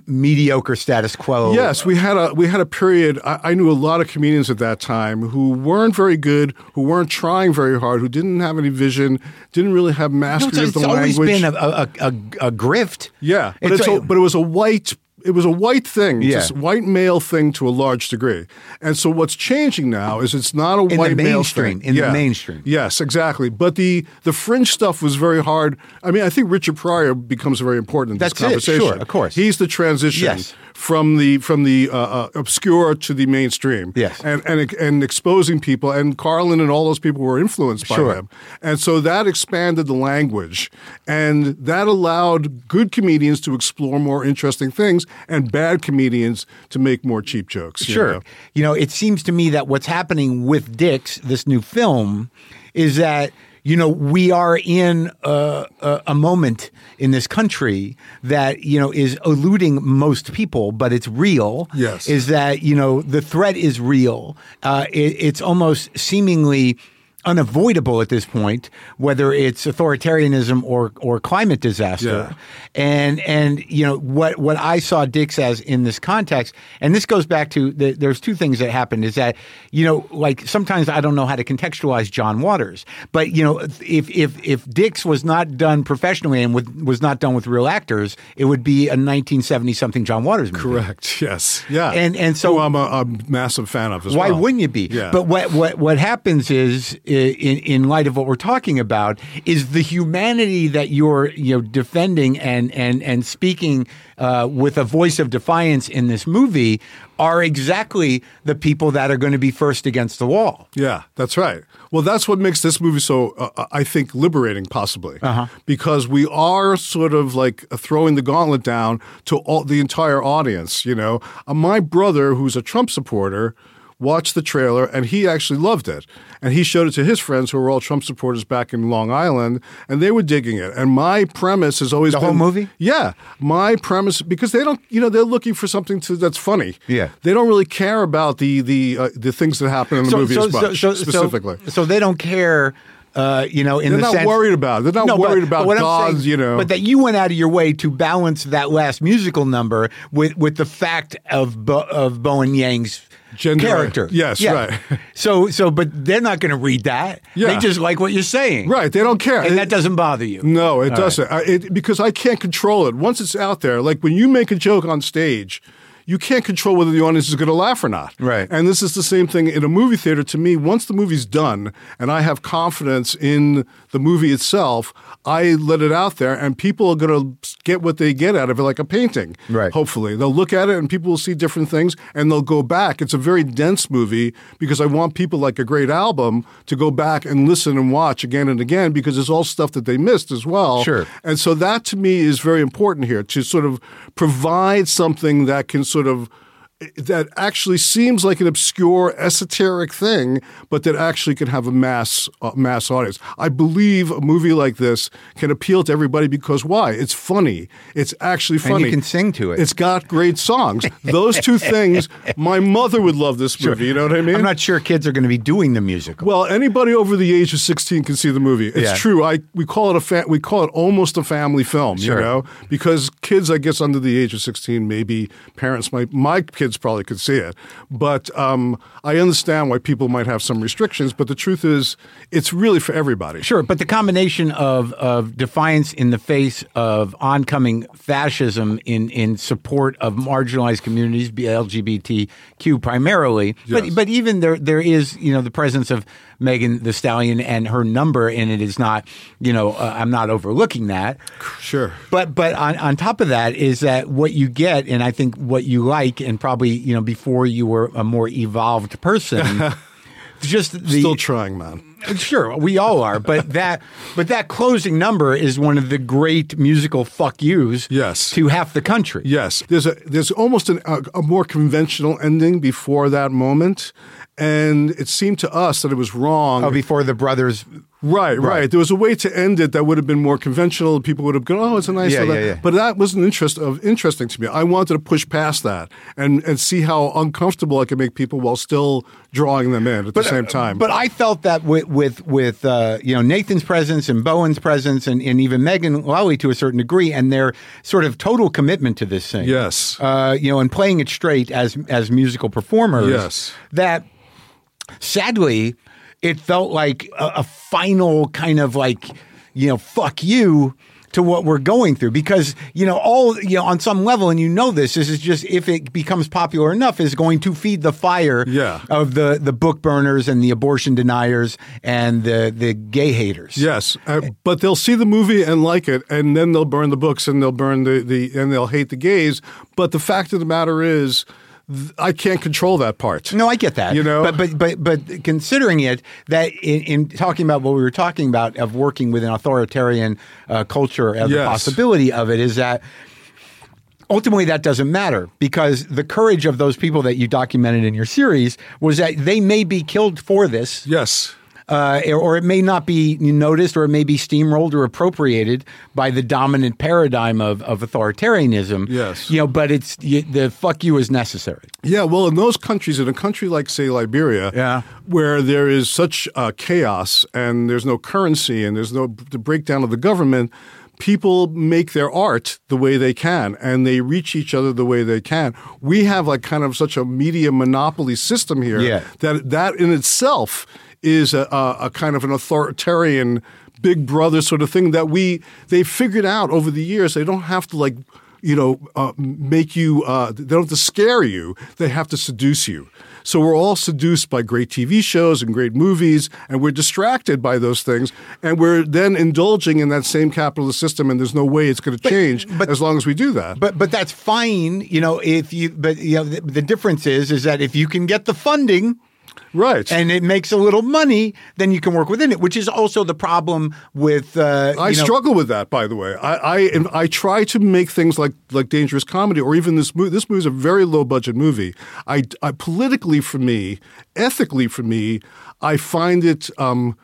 mediocre status quo? Yes, we had a we had a period. I, I knew a lot of comedians at that time who weren't very good, who weren't trying very hard, who didn't have any vision, didn't really have No, mastery it's, of it's the always language. been a, a, a, a grift. Yeah, but it's, It's a, like- but it was a white it was a white thing, Yeah. just white male thing to a large degree. And so what's changing now is it's not a the white male mainstream, thing. in the mainstream. Yes, exactly. But the the fringe stuff was very hard. I mean, I think Richard Pryor becomes very important in That's this it, conversation. sure, of course. He's the transition Yes. From the from the uh, uh, obscure to the mainstream. Yes. and and and exposing people. And Carlin and all those people were influenced by Sure. him. And so that expanded the language, and that allowed good comedians to explore more interesting things, and bad comedians to make more cheap jokes. you Sure. know? You know, it seems to me that what's happening with Dicks, this new film, is that you know we are in a, a, a moment in this country that you know is eluding most people, but it's real. Yes. is that you know the threat is real. Uh, it, it's almost seemingly unavoidable at this point, whether it's authoritarianism or or climate disaster. Yeah. And and you know what what I saw Dicks as in this context, and this goes back to the, there's two things that happened is that you know like sometimes I don't know how to contextualize John Waters, but you know if if if Dicks was not done professionally and with, was not done with real actors, it would be a 1970 something John Waters movie. Correct. Yes. Yeah. And- and so- Who I'm a, a massive fan of as Why well. wouldn't you be? Yeah. But what what what happens is in in light of what we're talking about is the humanity that you're you know defending and and and speaking uh, with a voice of defiance in this movie are exactly the people that are going to be first against the wall. Yeah, that's right. Well, that's what makes this movie so, uh, I think, liberating, possibly, uh-huh. because we are sort of like throwing the gauntlet down to all the entire audience. You know, uh, my brother, who's a Trump supporter watched the trailer and he actually loved it. And he showed it to his friends who were all Trump supporters back in Long Island and they were digging it. And my premise has always the been whole movie? Yeah. My premise because they don't you know, they're looking for something to, that's funny. Yeah. They don't really care about the the uh, the things that happen in the movie as much specifically. So, so they don't care uh, you know, in they're the not sense, worried about. It. They're not no, worried but, about but God's, saying, you know. But that you went out of your way to balance that last musical number with with the fact of Bo, of Bowen Yang's Gender, character. Yes, yeah. right. [laughs] So so, but they're not going to read that. Yeah. They just like what you're saying. Right. They don't care. And It- that doesn't bother you. No, it All doesn't. I, it, because I can't control it. Once it's out there, like when you make a joke on stage, you can't control whether the audience is going to laugh or not. Right. And this is the same thing in a movie theater. To me, once the movie's done and I have confidence in the movie itself, I let it out there and people are going to get what they get out of it, like a painting. Right. Hopefully. They'll look at it and people will see different things and they'll go back. It's a very dense movie because I want people like a great album to go back and listen and watch again and again because there's all stuff that they missed as well. Sure. And so that to me is very important here to sort of provide something that can sort of that actually seems like an obscure esoteric thing but that actually can have a mass uh, mass audience. I believe a movie like this can appeal to everybody because why? It's funny. It's actually funny. And you can sing to it. It's got great songs. Those two things my mother would love this movie, you know what I mean? I'm not sure kids are going to be doing the musical. Well, anybody over the age of 16 can see the movie. It's Yeah. true. I we call it a fa- we call it almost a family film, Sure. you know, because kids I guess under the age of 16 maybe parents might my kids probably could see it. But um, I understand why people might have some restrictions, but the truth is it's really for everybody. Sure, but the combination of, of defiance in the face of oncoming fascism in, in support of marginalized communities, LGBTQ primarily, Yes. but but even there there is you know the presence of Megan Thee Stallion and her number in it is not you know uh, I'm not overlooking that. Sure. But but on, on top of that is that what you get, and I think what you like, and probably you know before you were a more evolved person, [laughs] just the Still trying, man. Sure, we all are, but [laughs] that but that closing number is one of the great musical fuck yous Yes. to half the country. Yes, there's a there's almost an, a, a more conventional ending before that moment, and it seemed to us that it was wrong. Oh, before the brothers Right, right, There was a way to end it that would have been more conventional. People would have gone, "Oh, it's a nice." Yeah, little-" yeah, yeah. But that wasn't interest of interesting to me. I wanted to push past that and and see how uncomfortable I could make people while still drawing them in at the same time. But I felt that with with with uh, you know Nathan's presence and Bowen's presence and, and even Megan Mullally to a certain degree and their sort of total commitment to this thing. Yes. uh, you know, and playing it straight as as musical performers. Yes. that sadly it felt like a, a final kind of like you know fuck you to what we're going through because you know all you know on some level and you know this this is just if it becomes popular enough is going to feed the fire Yeah. of the the book burners and the abortion deniers and the the gay haters Yes, uh, but they'll see the movie and like it, and then they'll burn the books and they'll burn the, the and they'll hate the gays. But the fact of the matter is, I can't control that part. No, I get that. You know? but but but but considering it that in, in talking about what we were talking about of working with an authoritarian uh, culture, uh, the possibility of it is that ultimately that doesn't matter because the courage of those people that you documented in your series was that they may be killed for this. Yes. Uh, or it may not be noticed, or it may be steamrolled or appropriated by the dominant paradigm of, of authoritarianism. Yes. you know, but it's you, the fuck you is necessary. Yeah, well, in those countries, in a country like, say, Liberia, Yeah. where there is such uh, chaos and there's no currency and there's no the breakdown of the government, people make their art the way they can and they reach each other the way they can. We have like kind of such a media monopoly system here Yeah. that that in itself is a, a, a kind of an authoritarian big brother sort of thing that we they figured out over the years. They don't have to like you know, uh, make you, uh, they don't have to scare you, they have to seduce you. So we're all seduced by great TV shows and great movies, and we're distracted by those things, and we're then indulging in that same capitalist system, and there's no way it's going to change but- as long as we do that. But but that's fine, you know. If you but you know the, the difference is is that if you can get the funding right. and it makes a little money, then you can work within it. Which is also the problem with uh, I you know, struggle with that, by the way. I, I I try to make things like like dangerous comedy, or even this movie. This movie is a very low budget movie. I, I politically for me, ethically for me, I find it um,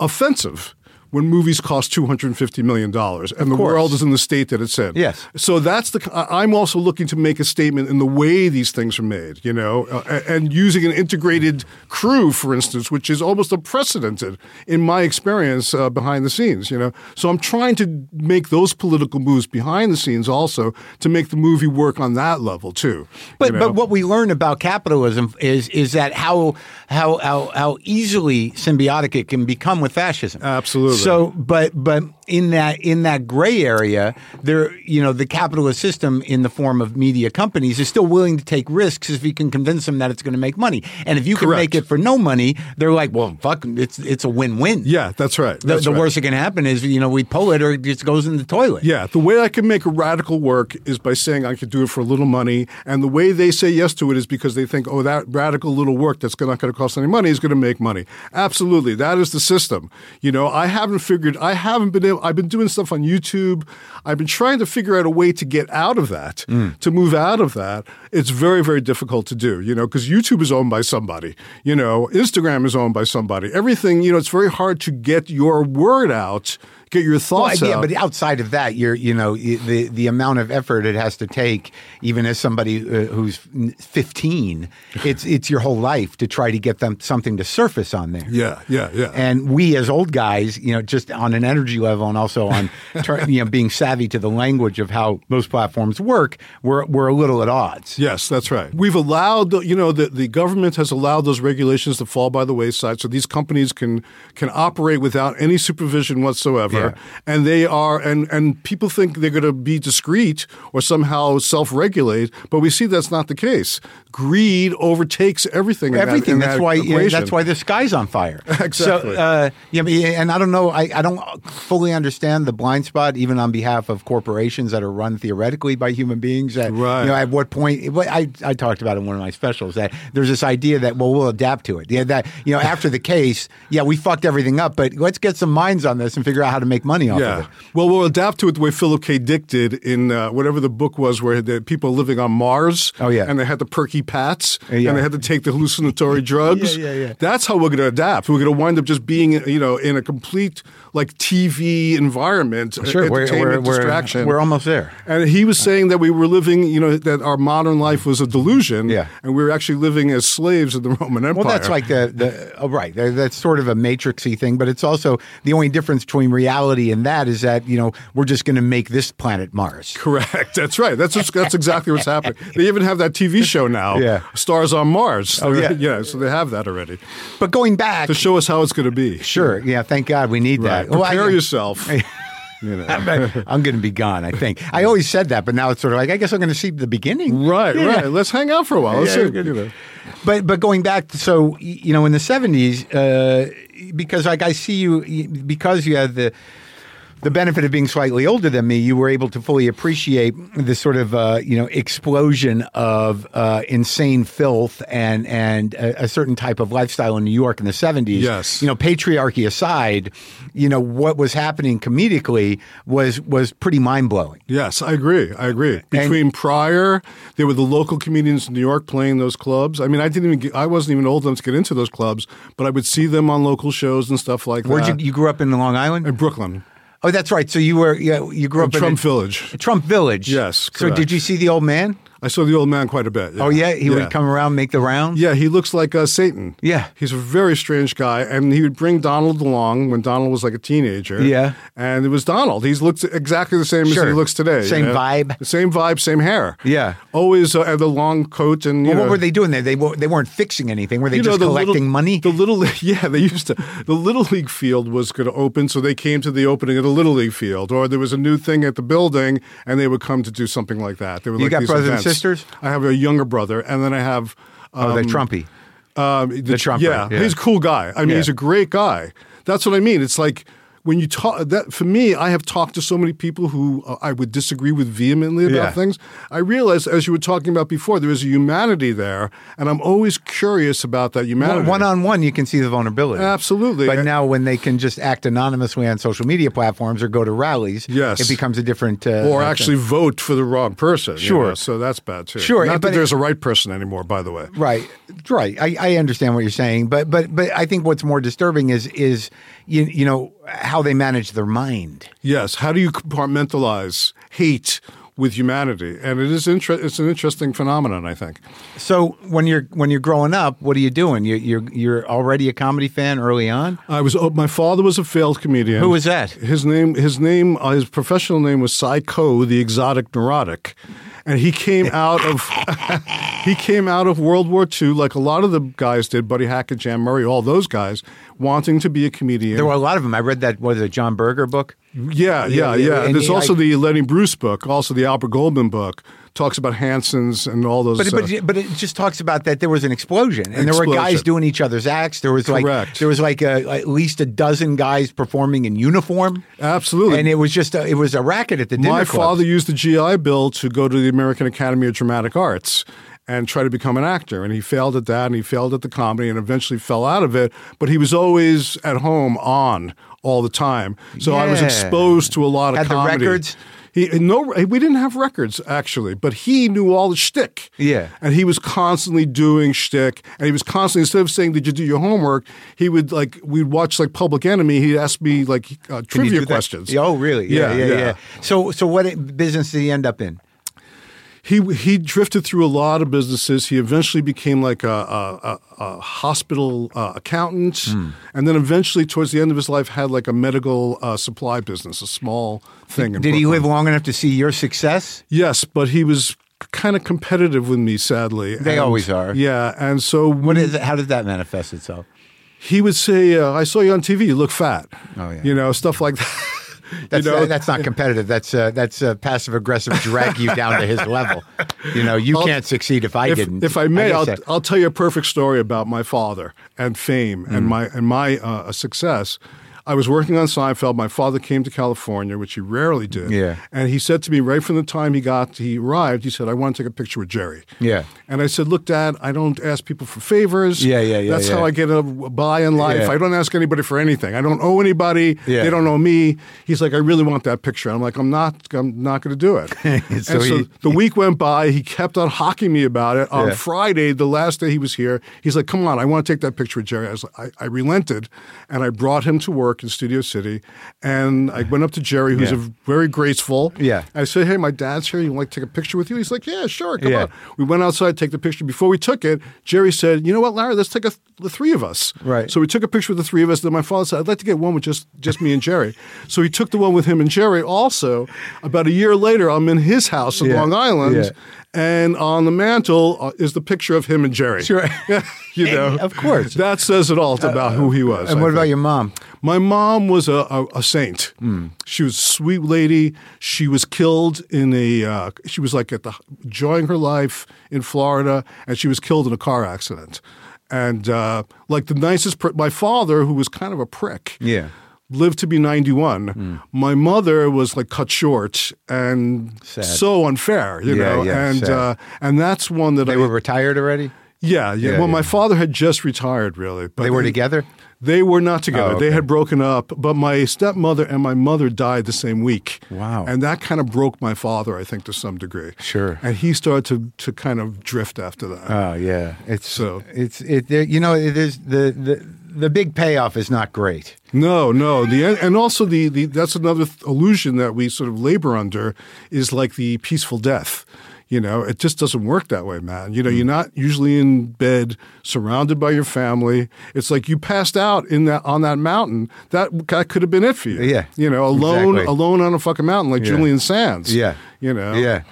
offensive when movies cost two hundred and fifty million dollars and the course. world is in the state that it's in. Yes. So that's the. I'm also looking to make a statement in the way these things are made. You know, uh, and using an integrated crew, for instance, which is almost unprecedented in my experience uh, behind the scenes. You know, so I'm trying to make those political moves behind the scenes also to make the movie work on that level too. But you know? but what we learn about capitalism is is that how how how how easily symbiotic it can become with fascism. Absolutely. So, but but in that in that gray area, there you know the capitalist system in the form of media companies is still willing to take risks if you can convince them that it's going to make money. And if you can make it for no money, they're like, well, fuck, it's it's a win win. yeah, that's right. The, That's the right. worst that can happen is you know we pull it or it just goes in the toilet. Yeah, the way I can make a radical work is by saying I could do it for a little money, and the way they say yes to it is because they think, oh, that radical little work that's not going to cost any money is going to make money. Absolutely, that is the system. You know, I haven't figured, I haven't been able. I've been doing stuff on YouTube. I've been trying to figure out a way to get out of that, mm. to move out of that. It's very, very difficult to do. You know, because YouTube is owned by somebody. You know, Instagram is owned by somebody. Everything. You know, it's very hard to get your word out. Get your Well, thoughts yeah, out. but outside of that, you're you know the the amount of effort it has to take, even as somebody uh, who's 15, it's it's your whole life to try to get them something to surface on there. Yeah, yeah, yeah. And we as old guys, you know, just on an energy level and also on [laughs] you know being savvy to the language of how most platforms work, we're we're a little at odds. Yes, that's right. We've allowed, you know, the, the government has allowed those regulations to fall by the wayside, so these companies can can operate without any supervision whatsoever, Yeah. And they are, and and people think they're going to be discreet or somehow self regulate, but we see that's not the case. Greed overtakes everything. in that- Everything. in that's that why. Yeah, equation. that's why the sky's on fire. [laughs] Exactly. So, uh, yeah, and I don't know. I, I don't fully understand the blind spot, even on behalf of corporations that are run theoretically by human beings. That, Right. You know, at what point? what I I talked about in one of my specials that there's this idea that well we'll adapt to it. Yeah. That you know after the case, yeah, we fucked everything up, but let's get some minds on this and figure out how to make money off of Yeah. it. Well, we'll adapt to it the way Philip K. Dick did in uh, whatever the book was, where the people living on Mars. Oh, yeah. And they had the perky pats, Yeah. and they had to take the hallucinatory [laughs] drugs. Yeah, yeah, yeah. That's how we're going to adapt. We're going to wind up just being, you know, in a complete like TV environment, Sure, we're, entertainment we're, distraction. we're, we're almost there. and he was saying that we were living, you know, that our modern life was a delusion, Yeah. and we were actually living as slaves of the [laughs] Roman Empire. Well, that's like the the oh, right. That's sort of a matrixy thing, but it's also the only difference between reality and that is that you know we're just going to make this planet Mars. Correct. That's right. That's what's, that's exactly what's happening. They even have that TV show now, Yeah. Stars on Mars. Oh, yeah. [laughs] yeah. So they have that already But going back, to show us how it's going to be. sure, yeah, thank God we need Right. that. Well, I- Prepare yourself. [laughs] [laughs] you know. I'm going to be gone. I think I always said that, but now it's sort of like I guess I'm going to see the beginning. Right, Yeah. right. Let's hang out for a while. Let's Yeah, see, you know. But but going back, to, so you know, in the '70s, uh, because like I see you, because you had the the benefit of being slightly older than me, you were able to fully appreciate this sort of uh, you know explosion of uh, insane filth and and a, a certain type of lifestyle in New York in the '70s. Yes. you know, patriarchy aside, you know what was happening comedically was was pretty mind blowing. Yes, I agree. I agree. Between Pryor, there were the local comedians in New York playing those clubs. I mean, I didn't even get, I wasn't even old enough to get into those clubs, but I would see them on local shows and stuff like Where'd that. you you grew up in Long Island? in Brooklyn, Oh, that's right. So you were yeah, you grew in up in Trump Village. Trump Village. Yes, So did you see the old man? I saw the old man quite a bit. Yeah. Oh yeah, he would come around, make the rounds. Yeah, he looks like uh, Satan. Yeah. he's a very strange guy, and he would bring Donald along when Donald was like a teenager. Yeah. and it was Donald. He's looked exactly the same as he looks today. you Same know? vibe. Same vibe, same hair. Yeah. always uh, had the long coat and you Well, know. what were they doing there? They they weren't fixing anything. Were they you just know, the collecting little, money? The little, [laughs] yeah, they used to. The little league field was going to open, so they came to the opening of the little league field, or there was a new thing at the building, and they would come to do something like that. They were You like got these brothers events. Sisters? I have a younger brother, and then I have. oh, they're um, Trumpy. um, the, trumper, Yeah, yeah. he's a cool guy. I mean, Yeah. he's a great guy. That's what I mean. It's like when you talk that for me, I have talked to so many people who uh, I would disagree with vehemently about Yeah. things. I realize, as you were talking about before, there is a humanity there, and I'm always curious about that humanity. One on one, you can see the vulnerability. Absolutely. But now, when they can just act anonymously on social media platforms or go to rallies, Yes. it becomes a different. Uh, or actually vote for the wrong person. you Sure. know, so that's bad too. Sure, Not that it- there's a right person anymore, by the way. Right, right. I, I understand what you're saying, but but but I think what's more disturbing is is you you know how they manage their mind. Yes. How do you compartmentalize hate with humanity? And it is inter- it's an interesting phenomenon, I think. So when you're when you're growing up, what are you doing? You, you're you're already a comedy fan early on. I was. Oh, my father was a failed comedian. Who was that? His name. His name. Uh, his professional name was Psycho, the exotic neurotic, and he came [laughs] out of. [laughs] he came out of World War II, like a lot of the guys did. Buddy Hackett, Jan Murray, all those guys, wanting to be a comedian. There were a lot of them. I read that was a John Berger book. yeah, Yeah, yeah, yeah, There's he- also the Lenny Bruce book, also the Albert Goldman book, talks about Hanson's and all those. But uh, but but it just talks about that there was an explosion and there were guys doing each other's acts. There was like Correct. there was like a, at least a dozen guys performing in uniform, absolutely. and it was just a, it was a racket at the dinner My father used the GI Bill to go to the American Academy of Dramatic Arts and try to become an actor. And he failed at that and he failed at the comedy and eventually fell out of it. But he was always at home on all the time. So I was exposed to a lot of Had the records? He no, we didn't have records actually, but he knew all the shtick. Yeah. and he was constantly doing shtick, and he was constantly instead of saying, "Did you do your homework?" He would like we'd watch like Public Enemy. He'd ask me like uh, trivia do that? questions. Oh, really? Yeah, yeah, Yeah, yeah. yeah. So so what business did he end up in? He he drifted through a lot of businesses. He eventually became like a, a, a, hospital uh, accountant, Hmm. and then eventually, towards the end of his life, had like a medical uh, supply business, a small thing. in Did he live long enough to see your success? Yes, but he was kind of competitive with me, sadly. They And- always are. Yeah, and so What is how did that manifest itself? he would say, uh, "I saw you on TV. You look fat." Oh, yeah. you know stuff like that. [laughs] [laughs] That's you know, that's not competitive. That's uh, that's uh, passive aggressive. Drag you down to his level. You know, you I'll- can't succeed if I if, didn't. If I may, guess I'll, I'll tell you a perfect story about my father and fame Mm. and my and my uh, success. I was working on Seinfeld. My father came to California, which he rarely did. Yeah. And he said to me right from the time he got he arrived, he said, "I want to take a picture with Jerry." Yeah. And I said, "Look, Dad, I don't ask people for favors. Yeah, yeah, yeah, That's yeah. how I get a by in life. Yeah. I don't ask anybody for anything. I don't owe anybody. Yeah. They don't owe me." He's like, "I really want that picture." I'm like, "I'm not. I'm not going to do it." [laughs] So and so he- the week went by. He kept on hocking me about it. On Yeah. Friday, the last day he was here, he's like, "Come on, I want to take that picture with Jerry." I, was like, I, I relented, and I brought him to work in Studio City. And I went up to Jerry, who's Yeah. a very graceful. Yeah. I said, "Hey, my dad's here. You want to take a picture with you?" He's like, "Yeah, sure. Come Yeah. on." We went outside, take the picture. Before we took it, Jerry said, "You know what, Larry? Let's take a, the three of us." Right. So we took a picture with the three of us. Then my father said, "I'd like to get one with just just me and Jerry." So he took the one with him and Jerry. Also, about a year later, I'm in his house in Yeah. Long Island. And on the mantle uh, is the picture of him and Jerry. Sure. [laughs] you [laughs] know, Of course. that says it all about who he was. and I what about your mom? My mom was a, a, a saint. Hmm. She was a sweet lady. She was killed in a. Uh, she was like at the enjoying her life in Florida, and she was killed in a car accident. And uh, like the nicest, per- my father, who was kind of a prick, Yeah. Lived to be 91. My mother was like cut short and Sad. so unfair, you Yeah, know. yeah, and uh, and that's one that They I were retired already. yeah, yeah. Yeah, well, my father had just retired, really. But They were together. They were not together. Oh, They had broken up. But my stepmother and my mother died the same week. Wow. And that kind of broke my father, I think, to some degree. Sure. And he started to to kind of drift after that. Oh yeah, it's So- it's it. You know, it is the the the big payoff is not great. No, no. The and also the, the that's another th- illusion that we sort of labor under is like the peaceful death. You know, it just doesn't work that way, man. You know, you're mm. not usually in bed surrounded by your family. It's like you passed out in that on that mountain. That that could have been it for you. Yeah. You know, alone Exactly. alone on a fucking mountain like Yeah. Julian Sands. Yeah. You know. Yeah.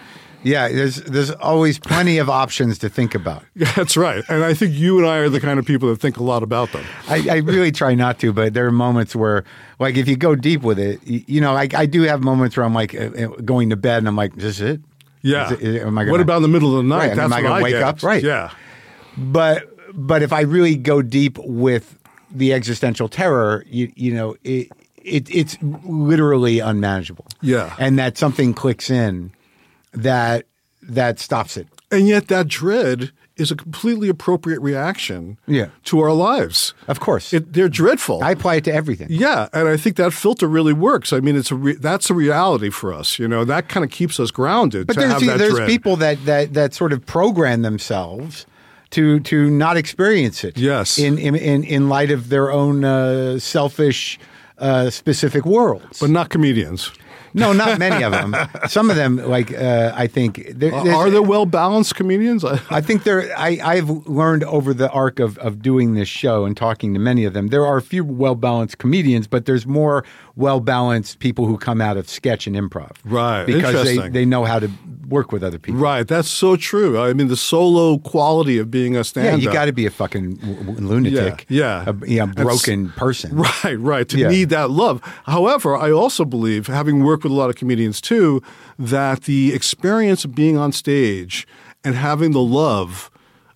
Yeah. There's there's always plenty of options to think about. [laughs] That's right. And I think you and I are the kind of people that think a lot about them. I, I really try not to, but there are moments where, like, if you go deep with it, you, you know, I, I do have moments where I'm like uh, uh, going to bed and I'm like, is this it? Yeah. Is it- is- am I what gonna- about in the middle of the night? Right, That's am I what gonna wake get. up? Right. Yeah. But but if I really go deep with the existential terror, you you know, it, it it's literally unmanageable. Yeah. and that something clicks in that that stops it. And yet that dread is a completely appropriate reaction Yeah. to our lives. Of course, It, they're dreadful. I apply it to everything. yeah, and I think that filter really works. I mean, it's a re- that's a reality for us. You know, that kind of keeps us grounded But there's there's dread. people that, that that sort of program themselves to to not experience it. Yes. In in in, in light of their own uh, selfish uh, specific worlds. but not comedians. No, not many of them. Some of them, like uh, I think, there, there's- Are there well balanced comedians? [laughs] I, think there. I, I've learned over the arc of, of doing this show and talking to many of them. There are a few well balanced comedians, but there's more well balanced people who come out of sketch and improv, Right. Because they, they know how to work with other people. right, that's so true. I mean, the solo quality of being a stand-up. Yeah, you got to be a fucking w- lunatic. Yeah, yeah. a, yeah, broken person. [laughs] Right, right. To Yeah. need that love. However, I also believe, having worked with a lot of comedians too, that the experience of being on stage and having the love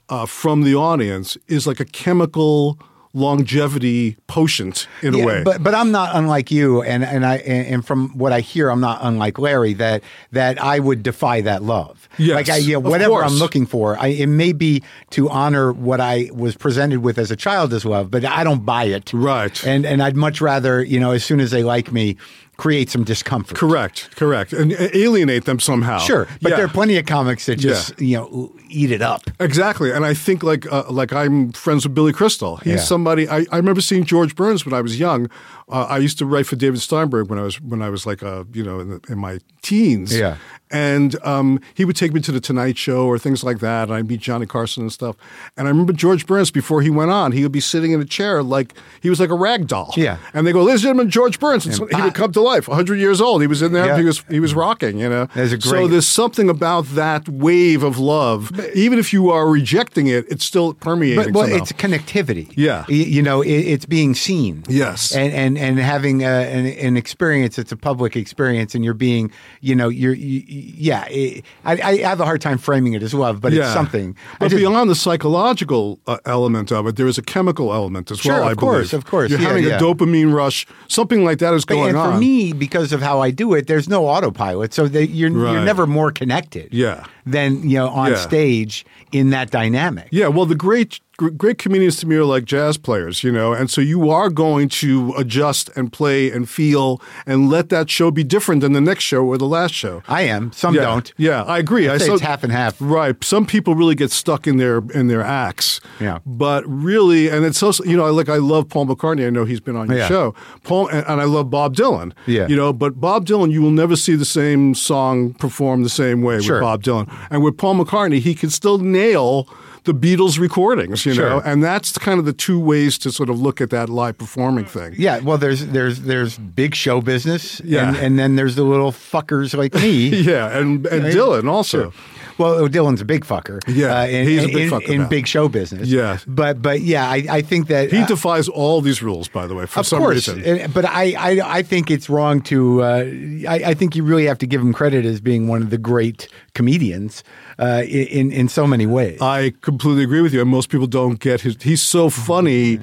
uh, from the audience is like a chemical longevity potion in a way. But but I'm not unlike you, and and I and, and from what I hear, I'm not unlike Larry. That that I would defy that love. Yes, like I, you know, whatever course. I'm looking for, I, it may be to honor what I was presented with as a child as love, but I don't buy it. Right. And and I'd much rather you know as soon as they like me, create some discomfort. correct, correct, and uh, alienate them somehow. Sure, but Yeah. there are plenty of comics that just you know eat it up. Exactly, and I think like uh, like I'm friends with Billy Crystal. He's Yeah. somebody I, I remember seeing George Burns when I was young. Uh, I used to write for David Steinberg when I was when I was like uh, you know in, the, in my teens. Yeah. and um, he would take me to the Tonight Show or things like that, and I'd meet Johnny Carson and stuff. And I remember George Burns before he went on, he would be sitting in a chair like he was like a rag doll. Yeah. and they go, "Ladies and gentlemen, George Burns." And so he would come to life, 100 years old. He was in there. Yeah. He was he was rocking. You know, There's a so there's something about that wave of love, even if you are rejecting it, it's still permeating. But well, somehow. it's connectivity. Yeah. Y- you, know, it, it's being seen. Yes. and and and having a, an, an experience. It's a public experience, and you're being, you know, you're, you, yeah. It, I, I have a hard time framing it as love, but it's something. But just- beyond the psychological uh, element of it, there is a chemical element as Sure, well. of I course, believe. of course. You're Yeah, having yeah. a dopamine rush. Something like that is going on. me, because of how I do it, there's no autopilot, so that you're you're never more connected. Yeah. Than you know on Yeah. stage in that dynamic. Yeah, well, the great gr- great comedians to me are like jazz players, you know, and so you are going to adjust and play and feel and let that show be different than the next show or the last show. I am. Some yeah. don't. Yeah, I agree. I say so- it's half and half. Right. Some people really get stuck in their in their acts. Yeah. But really, and it's also you know like I love Paul McCartney. I know he's been on your Yeah. show. Paul and, and I love Bob Dylan. Yeah. You know, but Bob Dylan, you will never see the same song performed the same way Sure. with Bob Dylan. And with Paul McCartney, he can still nail the Beatles recordings. You Sure. know, and that's kind of the two ways to sort of look at that live performing thing. Yeah, well, there's there's there's big show business, Yeah. and, and then there's the little fuckers like me. [laughs] Yeah, and and Dylan also. Well, Dylan's a big fucker. Yeah, uh, in, he's a big in, fucker in now. big show business. Yeah. but but yeah, I, I think that He uh, defies all these rules, by the way, for of some course, reason. but I, I I think it's wrong to. Uh, I, I think you really have to give him credit as being one of the great comedians uh, in in so many ways. I completely agree with you. And most people don't get his. He's so funny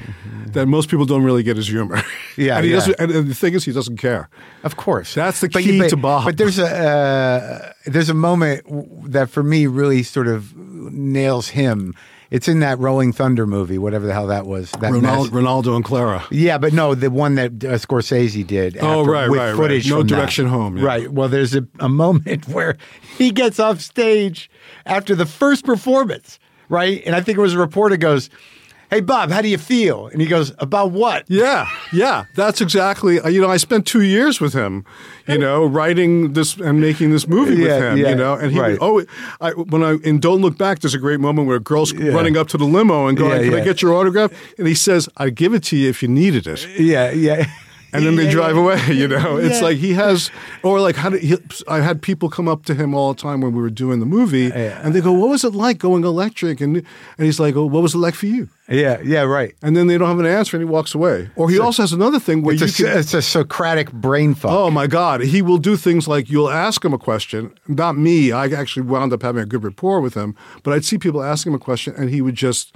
that most people don't really get his humor. Yeah, [laughs] and he yeah. doesn't. And the thing is, he doesn't care. Of course, That's the But- key but- to Bob. But there's a uh, there's a moment that for me really sort of nails him. It's in that Rolling Thunder movie, whatever the hell that was. That Renaldo. Renaldo and Clara. Yeah, but no, the one that uh, Scorsese did. Oh, after- right, with right, right. No from that. Direction Home, yeah. Right. Well, there's a, a moment [laughs] where he gets off stage after the first performance, right? And I think it was a reporter goes, "Hey Bob, how do you feel?" And he goes, "About what?" Yeah, yeah, that's exactly. uh, You know, I spent two years with him, you know, writing this and making this movie Yeah, with him. yeah, you know, and he right. oh, I, when I in Don't Look Back, there's a great moment where a girl's running up to the limo and going, Yeah, "Can I get your autograph?" And he says, "I'd give it to you if you needed it." Yeah, yeah. And then they drive yeah. away. [laughs] You know, it's Yeah. like he has, or like how did he, I had people come up to him all the time when we were doing the movie, and they go, "What was it like going electric?" And and he's like, "Oh, what was it like for you?" Yeah, yeah, right. And then they don't have an answer, and he walks away. Or he also has another thing where It's a, can. it's a Socratic brain fuck. Oh my God! He will do things like you'll ask him a question. Not me. I actually wound up having a good rapport with him. But I'd see people ask him a question, and he would just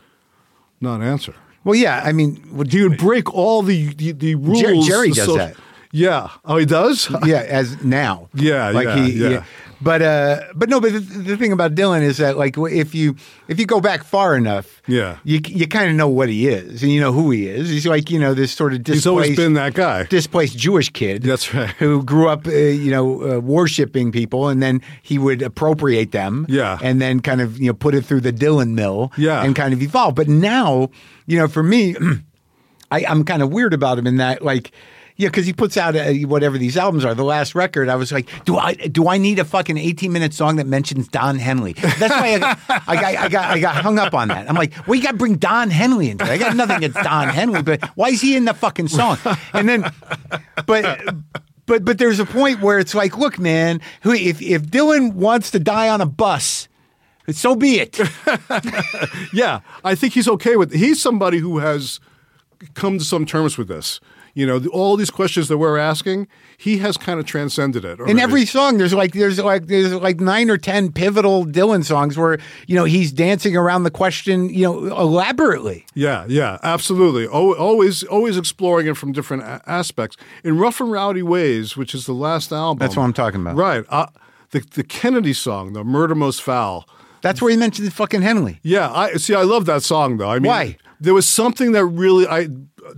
not answer. Well, yeah. I mean, would would break all the the, the rules. Jer- Jerry the does so- that. Yeah. Oh, he does. [laughs] yeah, as now. Yeah, like yeah, he, yeah. But uh, but no, but the, the thing about Dylan is that like if you if you go back far enough, Yeah. you you kind of know what he is and you know who he is. He's like you know this sort of displaced, He's always been that guy. displaced Jewish kid. That's right. Who grew up, uh, you know, uh, worshiping people, and then he would appropriate them. Yeah. and then kind of you know put it through the Dylan mill. Yeah. and kind of evolve. But now, you know, for me. [clears throat] I, I'm kind of weird about him in that, like, yeah, because he puts out uh, whatever these albums are. The last record, I was like, do I do I need a fucking 18 minute song that mentions Don Henley? That's why I got, I got I got I got hung up on that. I'm like, well, you got to bring Don Henley into it. I got nothing against Don Henley, but why is he in the fucking song? And then, but. But but there's a point where it's like, look, man, if if Dylan wants to die on a bus, so be it. [laughs] Yeah, I think he's okay with. He's somebody who has come to some terms with this. You know, all these questions that we're asking, he has kind of transcended it. In every song, there's like there's like there's like nine or ten pivotal Dylan songs where you know he's dancing around the question, you know, elaborately. Yeah, yeah, absolutely. Al- Always, always exploring it from different a- aspects in rough and rowdy ways, which is the last album. That's what I'm talking about. Right. Uh, the the Kennedy song, the Murder Most Foul. That's where he mentioned fucking Henley. Yeah, I see. I love that song though. I mean, Why? There was something that really, I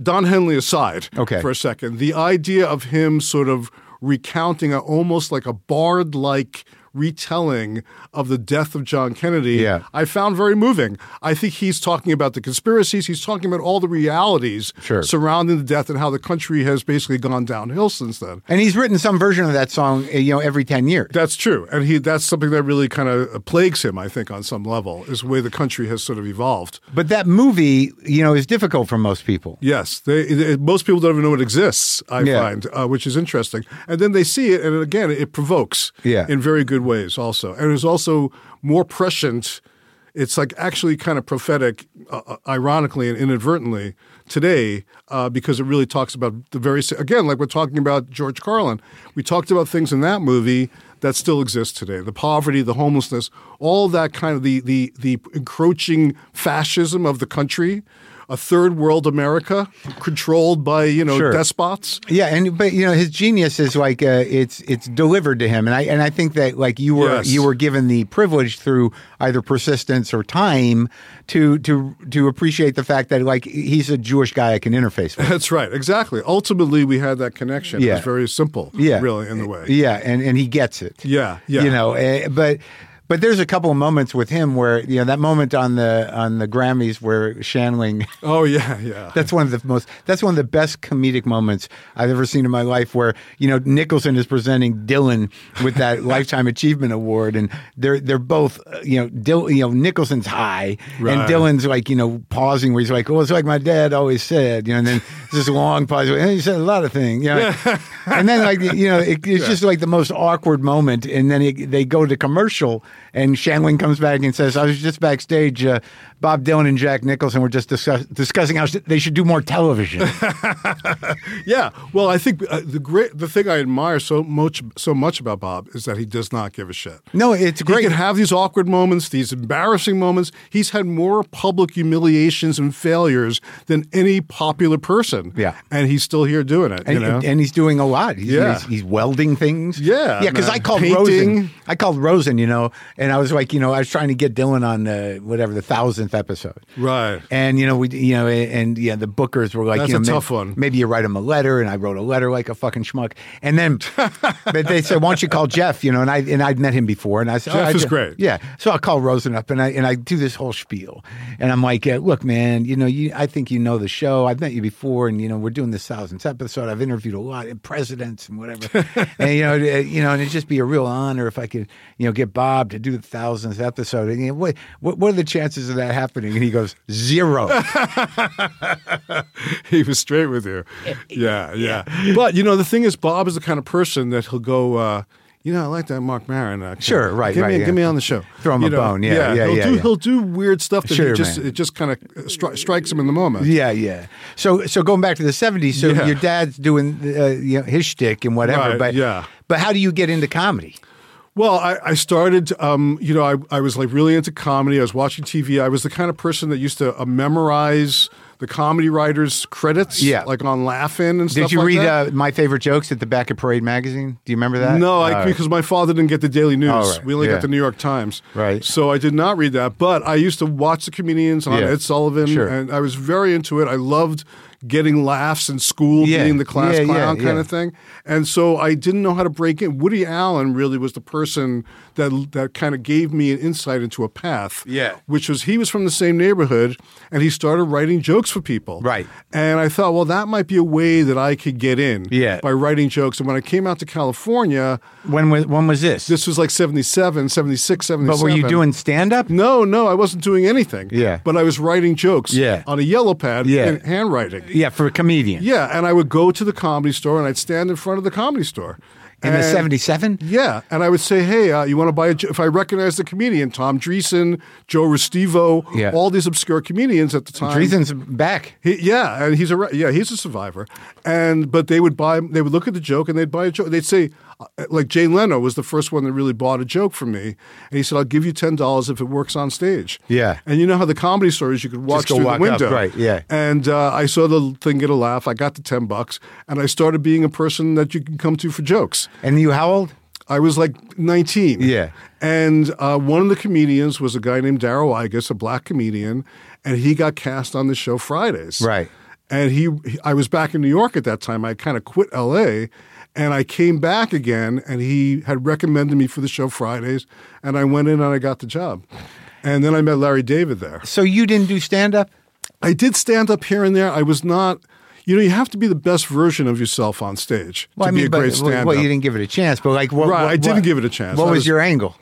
Don Henley aside, Okay. for a second, the idea of him sort of recounting a, almost like a bard like retelling of the death of John Kennedy, Yeah. I found very moving. I think he's talking about the conspiracies. He's talking about all the realities Sure. surrounding the death and how the country has basically gone downhill since then. And he's written some version of that song, uh, you know, every ten years. That's true, and he that's something that really kind of plagues him. I think on some level is the way the country has sort of evolved. But that movie, you know, is difficult for most people. Yes, they, they- most people don't even know it exists. I Yeah. find, uh, which is interesting, and then they see it, and again, it provokes. Yeah. in very good ways, also, and it's also more prescient. It's like actually kind of prophetic, uh, uh, ironically and inadvertently today, uh, because it really talks about the very again, like we're talking about George Carlin. We talked about things in that movie that still exist today: the poverty, the homelessness, all that kind of the the the encroaching fascism of the country. A third world America controlled by you know Sure. despots. Yeah, and but you know his genius is like uh, it's it's delivered to him, and I and I think that like you were Yes. you were given the privilege through either persistence or time to to to appreciate the fact that like he's a Jewish guy I can interface with. That's right, exactly. Ultimately, we had that connection. Yeah. It was very simple, Yeah, really, in the way. Yeah, and and he gets it. Yeah, yeah. You know, eh, but. But there's a couple of moments with him where you know that moment on the on the Grammys where Shandling [laughs] Oh yeah, yeah. That's one of the most. That's one of the best comedic moments I've ever seen in my life. Where you know Nicholson is presenting Dylan with that [laughs] lifetime achievement award, and they're they're both uh, you know Dil, you know Nicholson's high, and Dylan's like you know pausing where he's like, "Well, it's like my dad always said," you know, and then this long pause. And he said a lot of things, you know, and then like you know it, it's [laughs] just like the most awkward moment, and then it, they go to commercial, and Shandling comes back and says, "I was just backstage. Uh, Bob Dylan and Jack Nicholson were just discuss- discussing how sh- they should do more television." [laughs] yeah. Well, I think uh, the great the thing I admire so much so much about Bob is that he does not give a shit. no, it's great. He can have these awkward moments, these embarrassing moments. He's had more public humiliations and failures than any popular person. Yeah. and he's still here doing it. and, you know, and he's doing a lot. He's, Yeah. he's, he's welding things. Yeah, yeah. Because. I called Painting. Rosen. I called Rosen. You know, and I was like, you know, I was trying to get Dylan on uh, whatever the thousandth episode. Right. And you know, we, you know, and yeah, the bookers were like, That's you know, a may- tough one. Maybe you write him a letter, and I wrote a letter like a fucking schmuck. And then, [laughs] but they said, why don't you call Jeff? You know, and I and I'd met him before, and I said, Jeff "Oh, I is great. Yeah, so I'll call Rosen up, and I and I do this whole spiel, and I'm like, look, man, you know, you, I think you know the show. I've met you before, and you know, we're doing this thousandth episode. I've interviewed a lot of presidents and whatever, [laughs] and you know, you know, and it'd just be a real honor if I could, you know, get Bob to do the thousandth episode. And you know, what, what what are the chances of that happening? And he goes zero. [laughs] he was straight with you. Yeah, yeah. But you know, the thing is, Bob is the kind of person that he'll go. Uh, you know, I like that Marc Maron. Uh, Sure, right, Get right, me, yeah. get me on the show. Throw him You a know, bone, yeah, yeah, he'll yeah, do yeah. he'll do weird stuff that Sure, just man. it just kind of stri- strikes him in the moment. Yeah, yeah. So, so going back to the '70s, so Yeah. your dad's doing uh, you know, his shtick and whatever. Right, but yeah. But how do you get into comedy? Well, I, I started, um, you know, I, I was like really into comedy. I was watching TV. I was the kind of person that used to uh, memorize the comedy writers' credits, Yeah. like on Laugh-In and stuff Did you like read that. uh, my favorite jokes at the back of Parade magazine? Do you remember that? No, I, because my father didn't get the Daily News. Right. We only Yeah. got the New York Times. Right. So I did not read that. But I used to watch the comedians on Yeah. Ed Sullivan, Sure. and I was very into it. I loved getting laughs in school, Yeah. being the class Yeah, yeah, clown kind yeah. of thing. And so I didn't know how to break in. Woody Allen really was the person that that kind of gave me an insight into a path. Yeah. Which was he was from the same neighborhood, and he started writing jokes for people. Right. And I thought, well, that might be a way that I could get in. Yeah. By writing jokes. And when I came out to California, when was when was this? this was like 77, 76, 77. but were you doing stand up? No, no, I wasn't doing anything. Yeah. But I was writing jokes Yeah. on a yellow pad Yeah. in handwriting. Yeah, for a comedian. Yeah, and I would go to the comedy store and I'd stand in front of the comedy store. In the And- '77. Yeah, and I would say, "Hey, uh, you want to buy a?" jo-" If I recognize the comedian Tom Dreesen, Joe Restivo, Yeah. all these obscure comedians at the time. Dreesen's back. He, yeah, and he's a re- yeah he's a survivor, and but they would buy they would look at the joke and they'd buy a joke. They'd say like Jay Leno was the first one that really bought a joke from me, and he said I'll give you ten dollars if it works on stage. Yeah. and you know how the comedy stories you could watch through walk the up, window, right, yeah. And uh, I saw the thing get a laugh. I got the ten bucks, and I started being a person that you can come to for jokes. And you how old? I was like 19. Yeah. And uh, one of the comedians was a guy named Darrow Igus, a black comedian, and he got cast on the show Fridays. Right. And he, he- I was back in New York at that time. I kind of quit LA and I came back again and he had recommended me for the show Fridays and I went in and I got the job. And then I met Larry David there. So you didn't do stand up? I did stand up here and there. I was not, you know, you have to be the best version of yourself on stage to be a great stand up. well, you didn't give it a chance. But like, what? Right, what- I didn't what- give it a chance. What was was- your angle?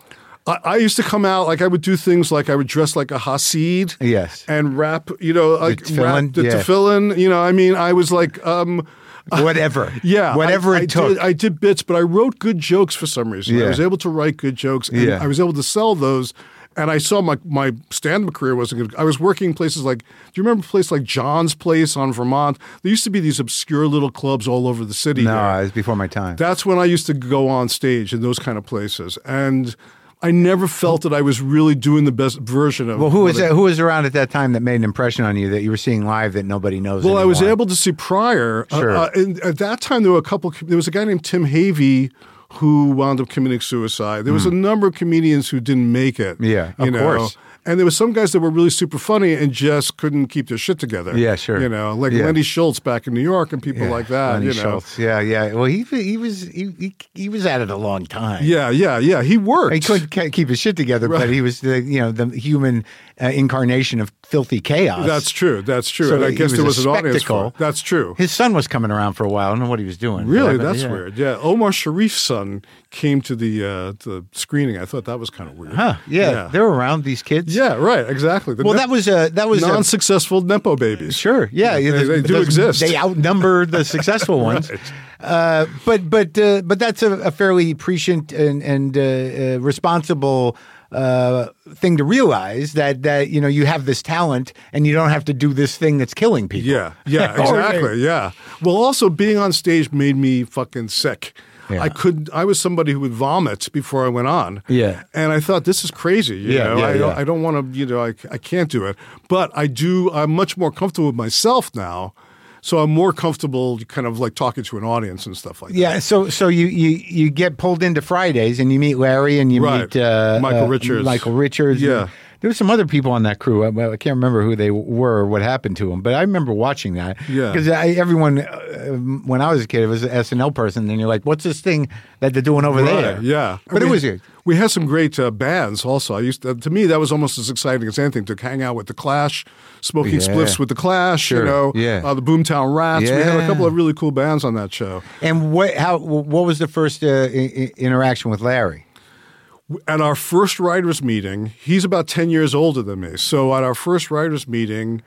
I, I used to come out like I would do things like I would dress like a Hasid. Yes. And rap, you know, like tefillin, rap the yeah. tefillin. You know, I mean, I was like, um, [laughs] Whatever. yeah, Whatever I, it I took. Did, I did bits, but I wrote good jokes for some reason. Yeah. I was able to write good jokes, and Yeah. I was able to sell those. And I saw my my stand up career wasn't good. I was working places like, do you remember a place like John's Place on Vermont? There used to be these obscure little clubs all over the city. no, here. it was before my time. That's when I used to go on stage in those kind of places, and I never felt that I was really doing the best version of. well, who was I- who was around at that time that made an impression on you that you were seeing live that nobody knows? Well, I was able to see Pryor. Uh, Sure. uh, and at that time, there were a couple. There was a guy named Tim Havey who wound up committing suicide. There was a number of comedians who didn't make it. Yeah, of know? course. And there were some guys that were really super funny and just couldn't keep their shit together. Yeah, sure. You know, like Yeah. Lenny Schultz back in New York and people Yeah, like that. Lenny you know. Schultz. Yeah, yeah. Well, he he was he, he, he was at it a long time. Yeah, yeah, yeah. He worked. He couldn't keep his shit together, but he was the you know the human uh, incarnation of filthy chaos. That's true. That's true. So and I guess was there was an audience for spectacle. it. That's true. His son was coming around for a while. I don't know what he was doing. Really, that's yeah. weird. Yeah, Omar Sharif's son came to the uh, the screening. I thought that was kind of weird. Huh? Yeah, they're around these kids. yeah, right. Exactly. The Well, ne- that was a that was a, non-successful nepo babies. Sure. Yeah, They- the- they do those- exist. They outnumber the successful [laughs] ones. Uh, but but uh, but that's a, a fairly prescient and and uh, uh, responsible uh, thing to realize that that you know you have this talent and you don't have to do this thing that's killing people. Yeah, yeah, [laughs] exactly. Yeah. Well, also being on stage made me fucking sick. Yeah. I could. I was somebody who would vomit before I went on. Yeah. and I thought this is crazy. You Yeah, know, yeah, I don't. yeah. I don't want to. You know, I, I can't do it. But I do. I'm much more comfortable with myself now. So I'm more comfortable kind of like talking to an audience and stuff like that. Yeah, so so you, you you get pulled into Fridays and you meet Larry and you Right. meet uh, Michael uh, Richards. Michael Richards. Yeah. and There were some other people on that crew. I, I can't remember who they were or what happened to them, but I remember watching that. Yeah. Because everyone, uh, when I was a kid, it was an SNL person, and you're like, what's this thing that they're doing over there? Yeah, But it was good. We had some great uh, bands. Also, I used to, to me that was almost as exciting as anything to hang out with the Clash, smoking Yeah. spliffs with the Clash. Sure, You know, yeah. uh, the Boomtown Rats. We had a couple of really cool bands on that show. And what how what was the first uh, I- interaction with Larry? At our first writers meeting, he's about ten years older than me. So at our first writers meeting.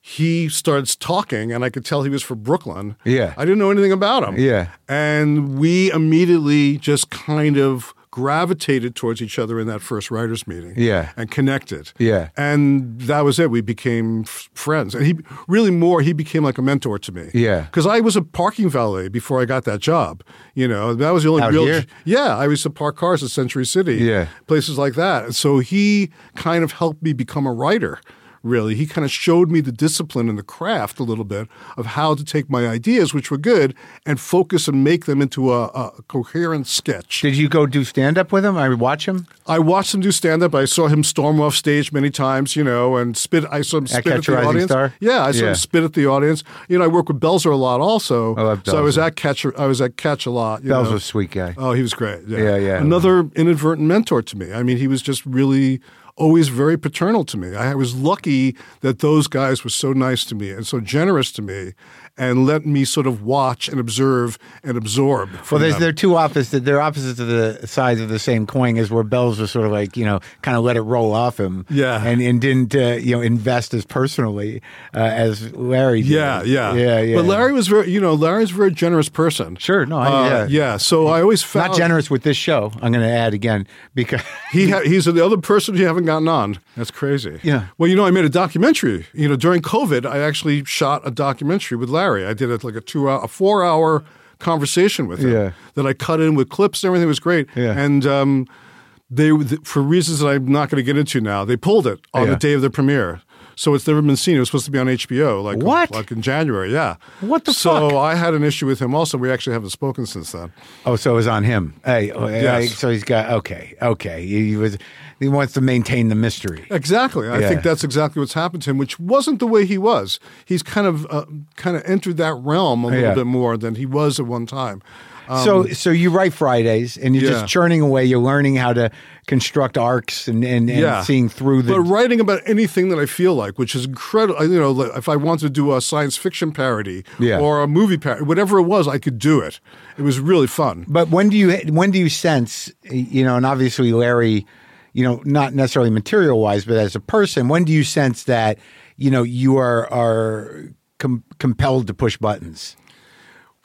He starts talking, and I could tell he was from Brooklyn. Yeah. I didn't know anything about him. Yeah. And we immediately just kind of gravitated towards each other in that first writers meeting. Yeah. And connected. Yeah. And that was it. We became f- friends. And he really more, he became like a mentor to me. Yeah. Because I was a parking valet before I got that job. You know, that was the only Out real. here? Yeah. I used to park cars at Century City. Yeah. Places like that. And so he kind of helped me become a writer. Really, he kind of showed me the discipline and the craft a little bit of how to take my ideas, which were good, and focus and make them into a, a coherent sketch. Did you go do stand up with him? I watch him. I watched him do stand up. I saw him storm off stage many times, you know, and spit. I saw him spit at, Catch the audience. Star? Yeah, I saw Yeah. him spit at the audience. You know, I work with Belzer a lot also. I love So I was at Catch. I was at Catch a lot. You Bells was a sweet guy. Oh, he was great. Yeah. Yeah, yeah. Another inadvertent mentor to me. I mean, he was just really always very paternal to me. I was lucky that those guys were so nice to me and so generous to me and let me sort of watch and observe and absorb. Well, there's them. they're two opposites. They're opposites of the sides of the same coin. Is where Bells was sort of like you know, kind of let it roll off him. Yeah. and and didn't uh, you know invest as personally uh, as Larry. Did. Yeah, yeah, yeah, yeah. But Larry was very, you know, Larry's a very generous person. Sure, no, I- Uh, yeah. yeah. So I always found not generous with this show. I'm going to add again because [laughs] He ha- he's the other person you haven't gotten on. That's crazy. Yeah. Well, you know, I made a documentary. You know, during COVID, I actually shot a documentary with Larry. I did it like a two hour, a four hour conversation with him Yeah. that I cut in with clips and everything. Was great. Yeah. And um, they, for reasons that I'm not going to get into now, they pulled it on Yeah. the day of the premiere. So it's never been seen. It was supposed to be on HBO, like What? like in January. Yeah. What the fuck? so fuck? I had an issue with him. Also, we actually haven't spoken since then. oh, so it was on him. Hey, oh, hey, so he's got okay, okay. He, he was he wants to maintain the mystery. Exactly. I Yeah. think that's exactly what's happened to him, which wasn't the way he was. He's kind of uh, kind of entered that realm a little Yeah. bit more than he was at one time. so so you write Fridays and you're Um, yeah. just churning away. You're learning how to construct arcs and and, and Yeah. seeing through the But writing about anything that I feel like, which is incredible, you know, if I wanted to do a science fiction parody Yeah. or a movie parody, whatever it was, I could do it. It was really fun. But when do you when do you sense you know, and obviously Larry, you know, not necessarily material wise, but as a person, when do you sense that you know you are are com- compelled to push buttons?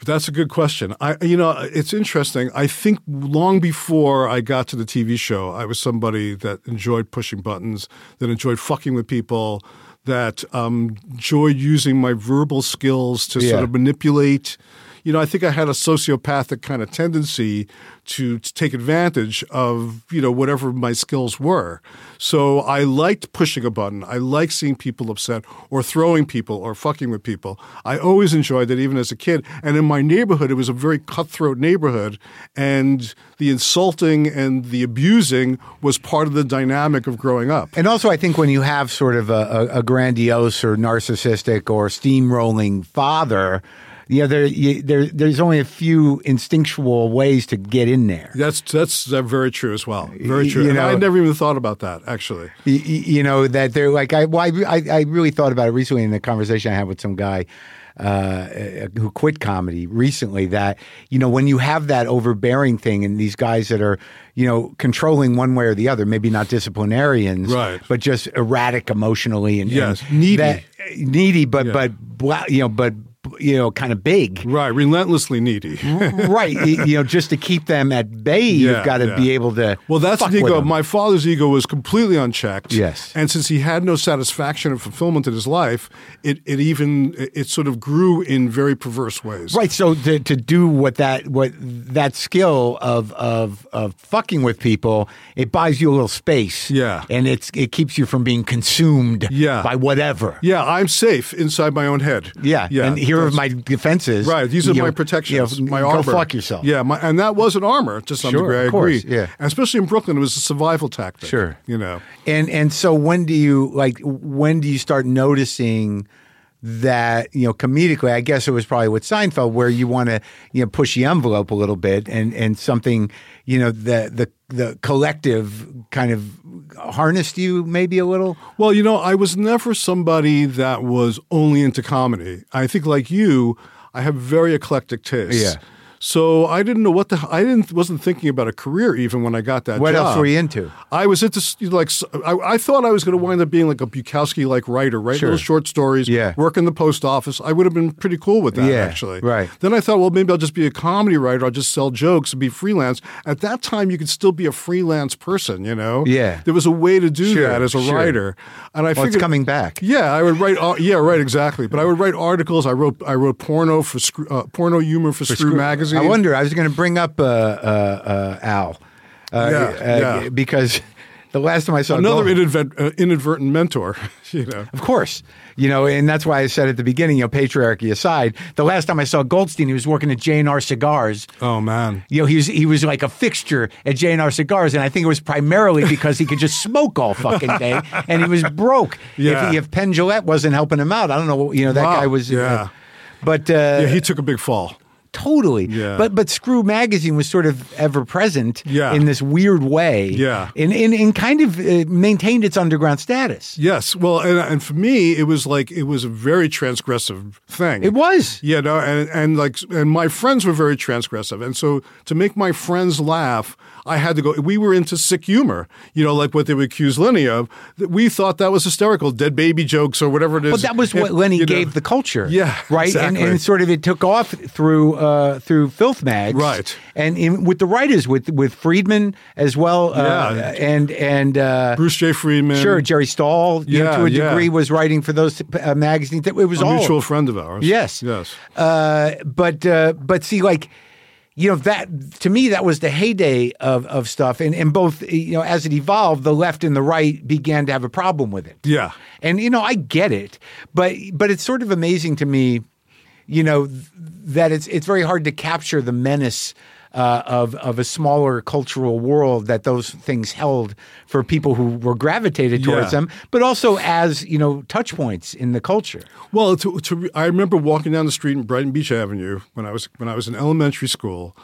That's a good question. I, you know, it's interesting. I think long before I got to the TV show, I was somebody that enjoyed pushing buttons, that enjoyed fucking with people, that um, enjoyed using my verbal skills to Yeah. sort of manipulate. You know, I think I had a sociopathic kind of tendency to, to take advantage of, you know, whatever my skills were. So I liked pushing a button. I liked seeing people upset or throwing people or fucking with people. I always enjoyed that even as a kid. And in my neighborhood, it was a very cutthroat neighborhood. And the insulting and the abusing was part of the dynamic of growing up. And also, I think when you have sort of a, a, a grandiose or narcissistic or steamrolling father, yeah, there, you, there, there's only a few instinctual ways to get in there. That's that's uh, very true as well. Very true. You know- I never even thought about that actually. Y- y- you know that they're like I, well, I I I really thought about it recently in a conversation I had with some guy uh, who quit comedy recently. That you know when you have that overbearing thing and these guys that are you know controlling one way or the other, maybe not disciplinarians, Right. but just erratic emotionally and Yes, and needy. that- needy, but Yeah. but you know but. You know, kind of big. Right, relentlessly needy. [laughs] right. You know, just to keep them at bay, Yeah, you've got to yeah. be able to. Well, that's the ego. My father's ego was completely unchecked. Yes. and since he had no satisfaction and fulfillment in his life, it it even it it sort of grew in very perverse ways. Right, so to, to do what that what that skill of of of fucking with people, it buys you a little space. Yeah. and it's it keeps you from being consumed. Yeah. by whatever. Yeah, I'm safe inside my own head. Yeah, yeah. And here are that's- my defenses. Right, these are my know, protections. you know, my go armor. fuck yourself. Yeah, my, and that was an armor to some Sure, degree. I of course, agree. yeah. and especially in Brooklyn, it was a survival tactic. Sure. you know. And and so when do you like when do you start noticing that you know comedically? I guess it was probably with Seinfeld where you want to you know push the envelope a little bit and and something you know the the the collective kind of harnessed you maybe a little. Well, you know, I was never somebody that was only into comedy. I think, like you, I have very eclectic tastes. Yeah. So I didn't know what the I didn't wasn't thinking about a career even when I got that. What else were you into? I was into like I thought I was going to wind up being like a Bukowski like writer, write Sure. little short stories, Yeah. work in the post office. I would have been pretty cool with that Yeah, actually. right. Then I thought, well, maybe I'll just be a comedy writer. I'll just sell jokes and be freelance. At that time, you could still be a freelance person. You know. Yeah. There was a way to do Sure, that as a sure. writer, and I Well, figured it's coming back. yeah, I would write. ar- Yeah, right, exactly. But I would write articles. I wrote. I wrote porno for uh, porno humor for, Screw, magazine. I wonder. I was going to bring up uh, uh, uh, Al. Uh, Yeah, uh, yeah. because the last time I saw Another uh, inadvertent mentor. [laughs] You know. Of course. You know, and that's why I said at the beginning, you know, patriarchy aside, the last time I saw Goldstein, he was working at J&R Cigars. Oh man. You know, he was he was like a fixture at J&R Cigars, and I think it was primarily because he could just smoke all fucking day, [laughs] and he was broke. Yeah. If, if Penn Jillette wasn't helping him out, I don't know. You know, that Wow. guy was. Yeah. but uh, Yeah, he took a big fall. Totally. Yeah. But but Screw Magazine was sort of ever present Yeah. in this weird way. Yeah. And, and, and kind of uh, maintained its underground status. Yes. Well, and, and for me, it was like it was a very transgressive thing. It was. Yeah, no, and and like and my friends were very transgressive, and so to make my friends laugh, I had to go. We were into sick humor, you know, like what they would accuse Lenny of. That We thought that was hysterical, dead baby jokes or whatever it is. But that was what Lenny you know. gave the culture. Yeah, Right. exactly. And, and sort of it took off through uh, through filth mags. Right. And in, with the writers, with with Friedman as well. Uh, Yeah. And and uh, Bruce J. Friedman, sure, Jerry Stahl, you know, Yeah, to a yeah. degree, was writing for those uh, magazines. It was a all mutual friend of ours. Yes. yes. Uh, but uh, but see, like you know that to me that was the heyday of of stuff, and and both you know as it evolved, the left and the right began to have a problem with it. Yeah. and you know I get it, but but it's sort of amazing to me, you know, th- that it's it's very hard to capture the menace. Uh, of of a smaller cultural world that those things held for people who were gravitated towards Yeah. them, but also as you know touch points in the culture. Well, to, to, I remember walking down the street in Brighton Beach Avenue when I was when I was in elementary school,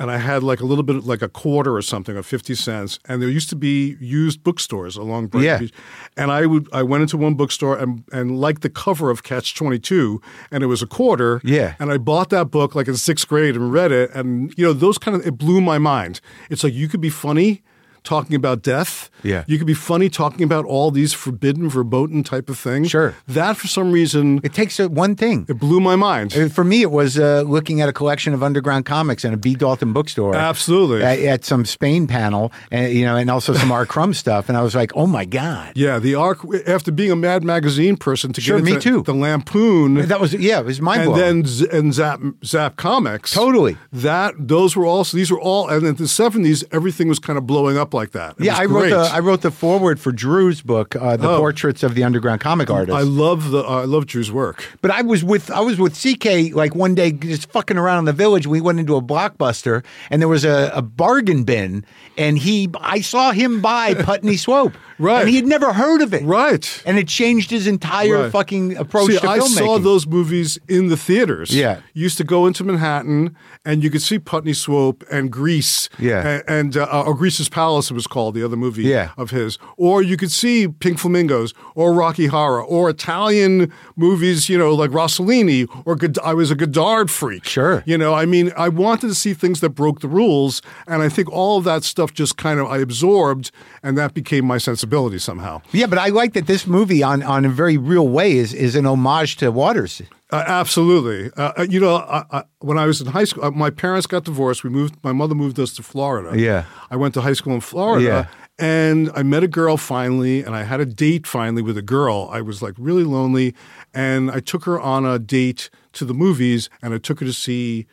and I had like a little bit like a quarter or something of fifty cents, and there used to be used bookstores along Brighton Yeah. Beach, and I would I went into one bookstore and and liked the cover of Catch Twenty Two, and it was a quarter, Yeah. and I bought that book like in sixth grade and read it, and you know those kind of it blew my mind. It's like you could be funny. Talking about death, Yeah. You could be funny talking about all these forbidden, verboten type of things. Sure. That for some reason It takes uh, one thing. it blew my mind. Uh, For me, it was uh, looking at a collection of underground comics in a B. Dalton bookstore. Absolutely. At, at some Spain panel, and you know, and also some R. Crumb stuff. And I was like, oh my god, yeah, the arc after being a Mad Magazine person to Sure, get me too. the Lampoon that was yeah, it was mind and blowing. then Z- and Zap Zap Comics. Totally. That those were also these were all and in the seventies everything was kind of blowing up like that. It yeah, I wrote great. the I wrote the foreword for Drew's book, uh, the Oh. portraits of the underground comic artist. I love the I love Drew's work. But I was with I was with CK like one day just fucking around in the village. We went into a blockbuster and there was a, a bargain bin, and he I saw him buy [laughs] Putney Swope, Right. And he had never heard of it, Right. And it changed his entire Right. fucking approach See, to I filmmaking. saw those movies in the theaters. Yeah. You used to go into Manhattan and you could see Putney Swope and Grease. Yeah. a- And, uh, or Greaser's Palace, it was called, the other movie Yeah. of his. Or you could see Pink Flamingos or Rocky Horror or Italian movies, you know, like Rossellini or God- I was a Godard freak. Sure. You know, I mean, I wanted to see things that broke the rules. And I think all of that stuff just kind of I absorbed and that became my sensibility somehow. Yeah, but I like that this movie, on on a very real way, is is an homage to Waters. Uh, absolutely. Uh, uh, you know, I, I, when I was in high school, uh, my parents got divorced. We moved. My mother moved us to Florida. Yeah. I went to high school in Florida. Yeah. And I met a girl finally, and I had a date finally with a girl. I was like really lonely, and I took her on a date to the movies, and I took her to see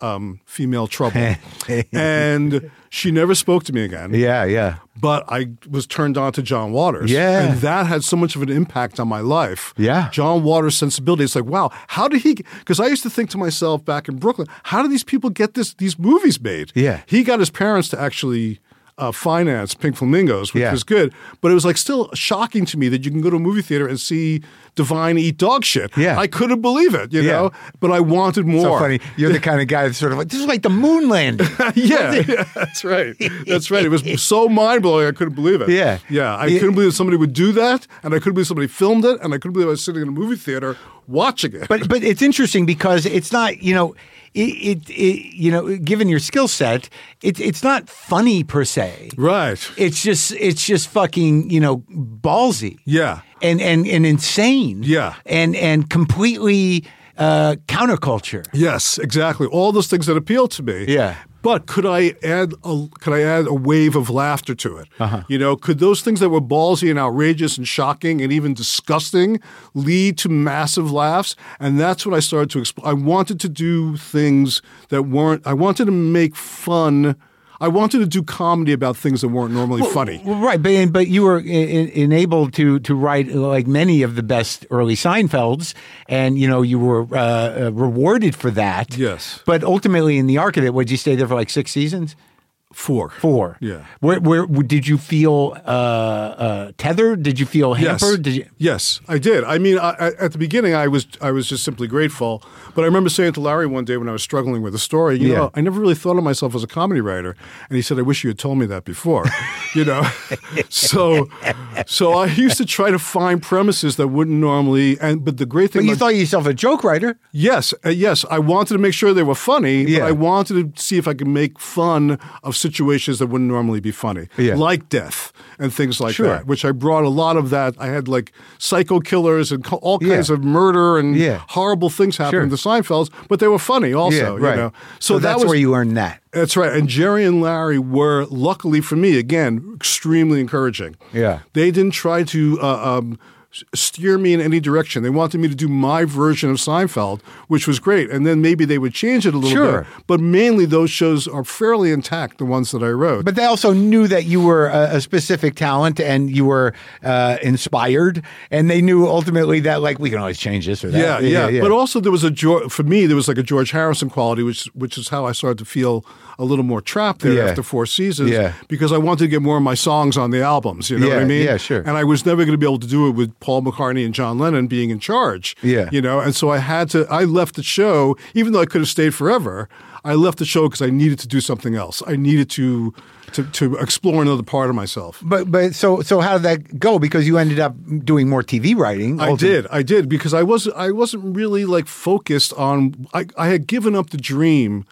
um, Female Trouble. [laughs] and she never spoke to me again. Yeah, yeah. But I was turned on to John Waters. Yeah. And that had so much of an impact on my life. Yeah. John Waters' sensibility. It's like, wow, how did he? Because I used to think to myself back in Brooklyn, how do these people get this these movies made? Yeah. He got his parents to actually uh, finance Pink Flamingos, which Yeah. was good. But it was like still shocking to me that you can go to a movie theater and see Divine eat dog shit. Yeah. I couldn't believe it, you Yeah. know. But I wanted more. So funny. You're the [laughs] kind of guy that's sort of like, this is like the moon landing. [laughs] yeah, yeah, that's right. That's right. It was so mind blowing. I couldn't believe it. Yeah. yeah. I couldn't believe somebody would do that, and I couldn't believe somebody filmed it, and I couldn't believe I was sitting in a movie theater watching it. but but it's interesting because it's not you know it, it, it you know given your skill set it, it's not funny per se right. it's just it's just fucking you know ballsy Yeah. and and and insane Yeah. and and completely uh counterculture Yes, exactly. All those things that appeal to me. Yeah. But could I add a could I add a wave of laughter to it? Uh-huh. You know, could those things that were ballsy and outrageous and shocking and even disgusting lead to massive laughs? And that's what I started to explore. I wanted to do things that weren't. I wanted to make fun. I wanted to do comedy about things that weren't normally funny. Well, right, but but you were in, enabled to to write like many of the best early Seinfelds, and you know you were uh, uh, rewarded for that. Yes. But ultimately, in the arc of it, would you stay there for like six seasons? Four. Four. Yeah. Where where did you feel uh, uh, tethered? Did you feel hampered? Did you? Yes, I did. I mean, I, I, at the beginning, I was I was just simply grateful. But I remember saying to Larry one day when I was struggling with a story, you Yeah. know, I never really thought of myself as a comedy writer, and he said, "I wish you had told me that before." [laughs] you know, so so I used to try to find premises that wouldn't normally. And but the great thing, But you thought yourself a joke writer. Yes, uh, yes. I wanted to make sure they were funny, Yeah. but I wanted to see if I could make fun of situations that wouldn't normally be funny, Yeah. like death and things like Sure. that. Which I brought a lot of that. I had like psycho killers and all Yeah. kinds of murder and Yeah. horrible things happening Sure. to Seinfelds, but they were funny also. right. You know? So, that that's was where you earned that. that's right. And Jerry and Larry were, luckily for me, again, extremely encouraging. Yeah. They didn't try to uh, um, steer me in any direction. They wanted me to do my version of Seinfeld, which was great. And then maybe they would change it a little Sure. bit. But mainly those shows are fairly intact, the ones that I wrote. But they also knew that you were a, a specific talent and you were uh, inspired, and they knew ultimately that like we can always change this or that. yeah, yeah, But also there was a for me there was like a George Harrison quality, which which is how I started to feel a little more trapped there Yeah. after four seasons. Yeah. because I wanted to get more of my songs on the albums. You know what I mean? yeah, sure. And I was never going to be able to do it with Paul McCartney and John Lennon being in charge. Yeah. you know, and so I had to. I left the show, even though I could have stayed forever. I left the show because I needed to do something else. I needed to to to explore another part of myself. But but so so how did that go? Because you ended up doing more TV writing. I did, I did, because I was I wasn't really like focused on. I, I had given up the dream.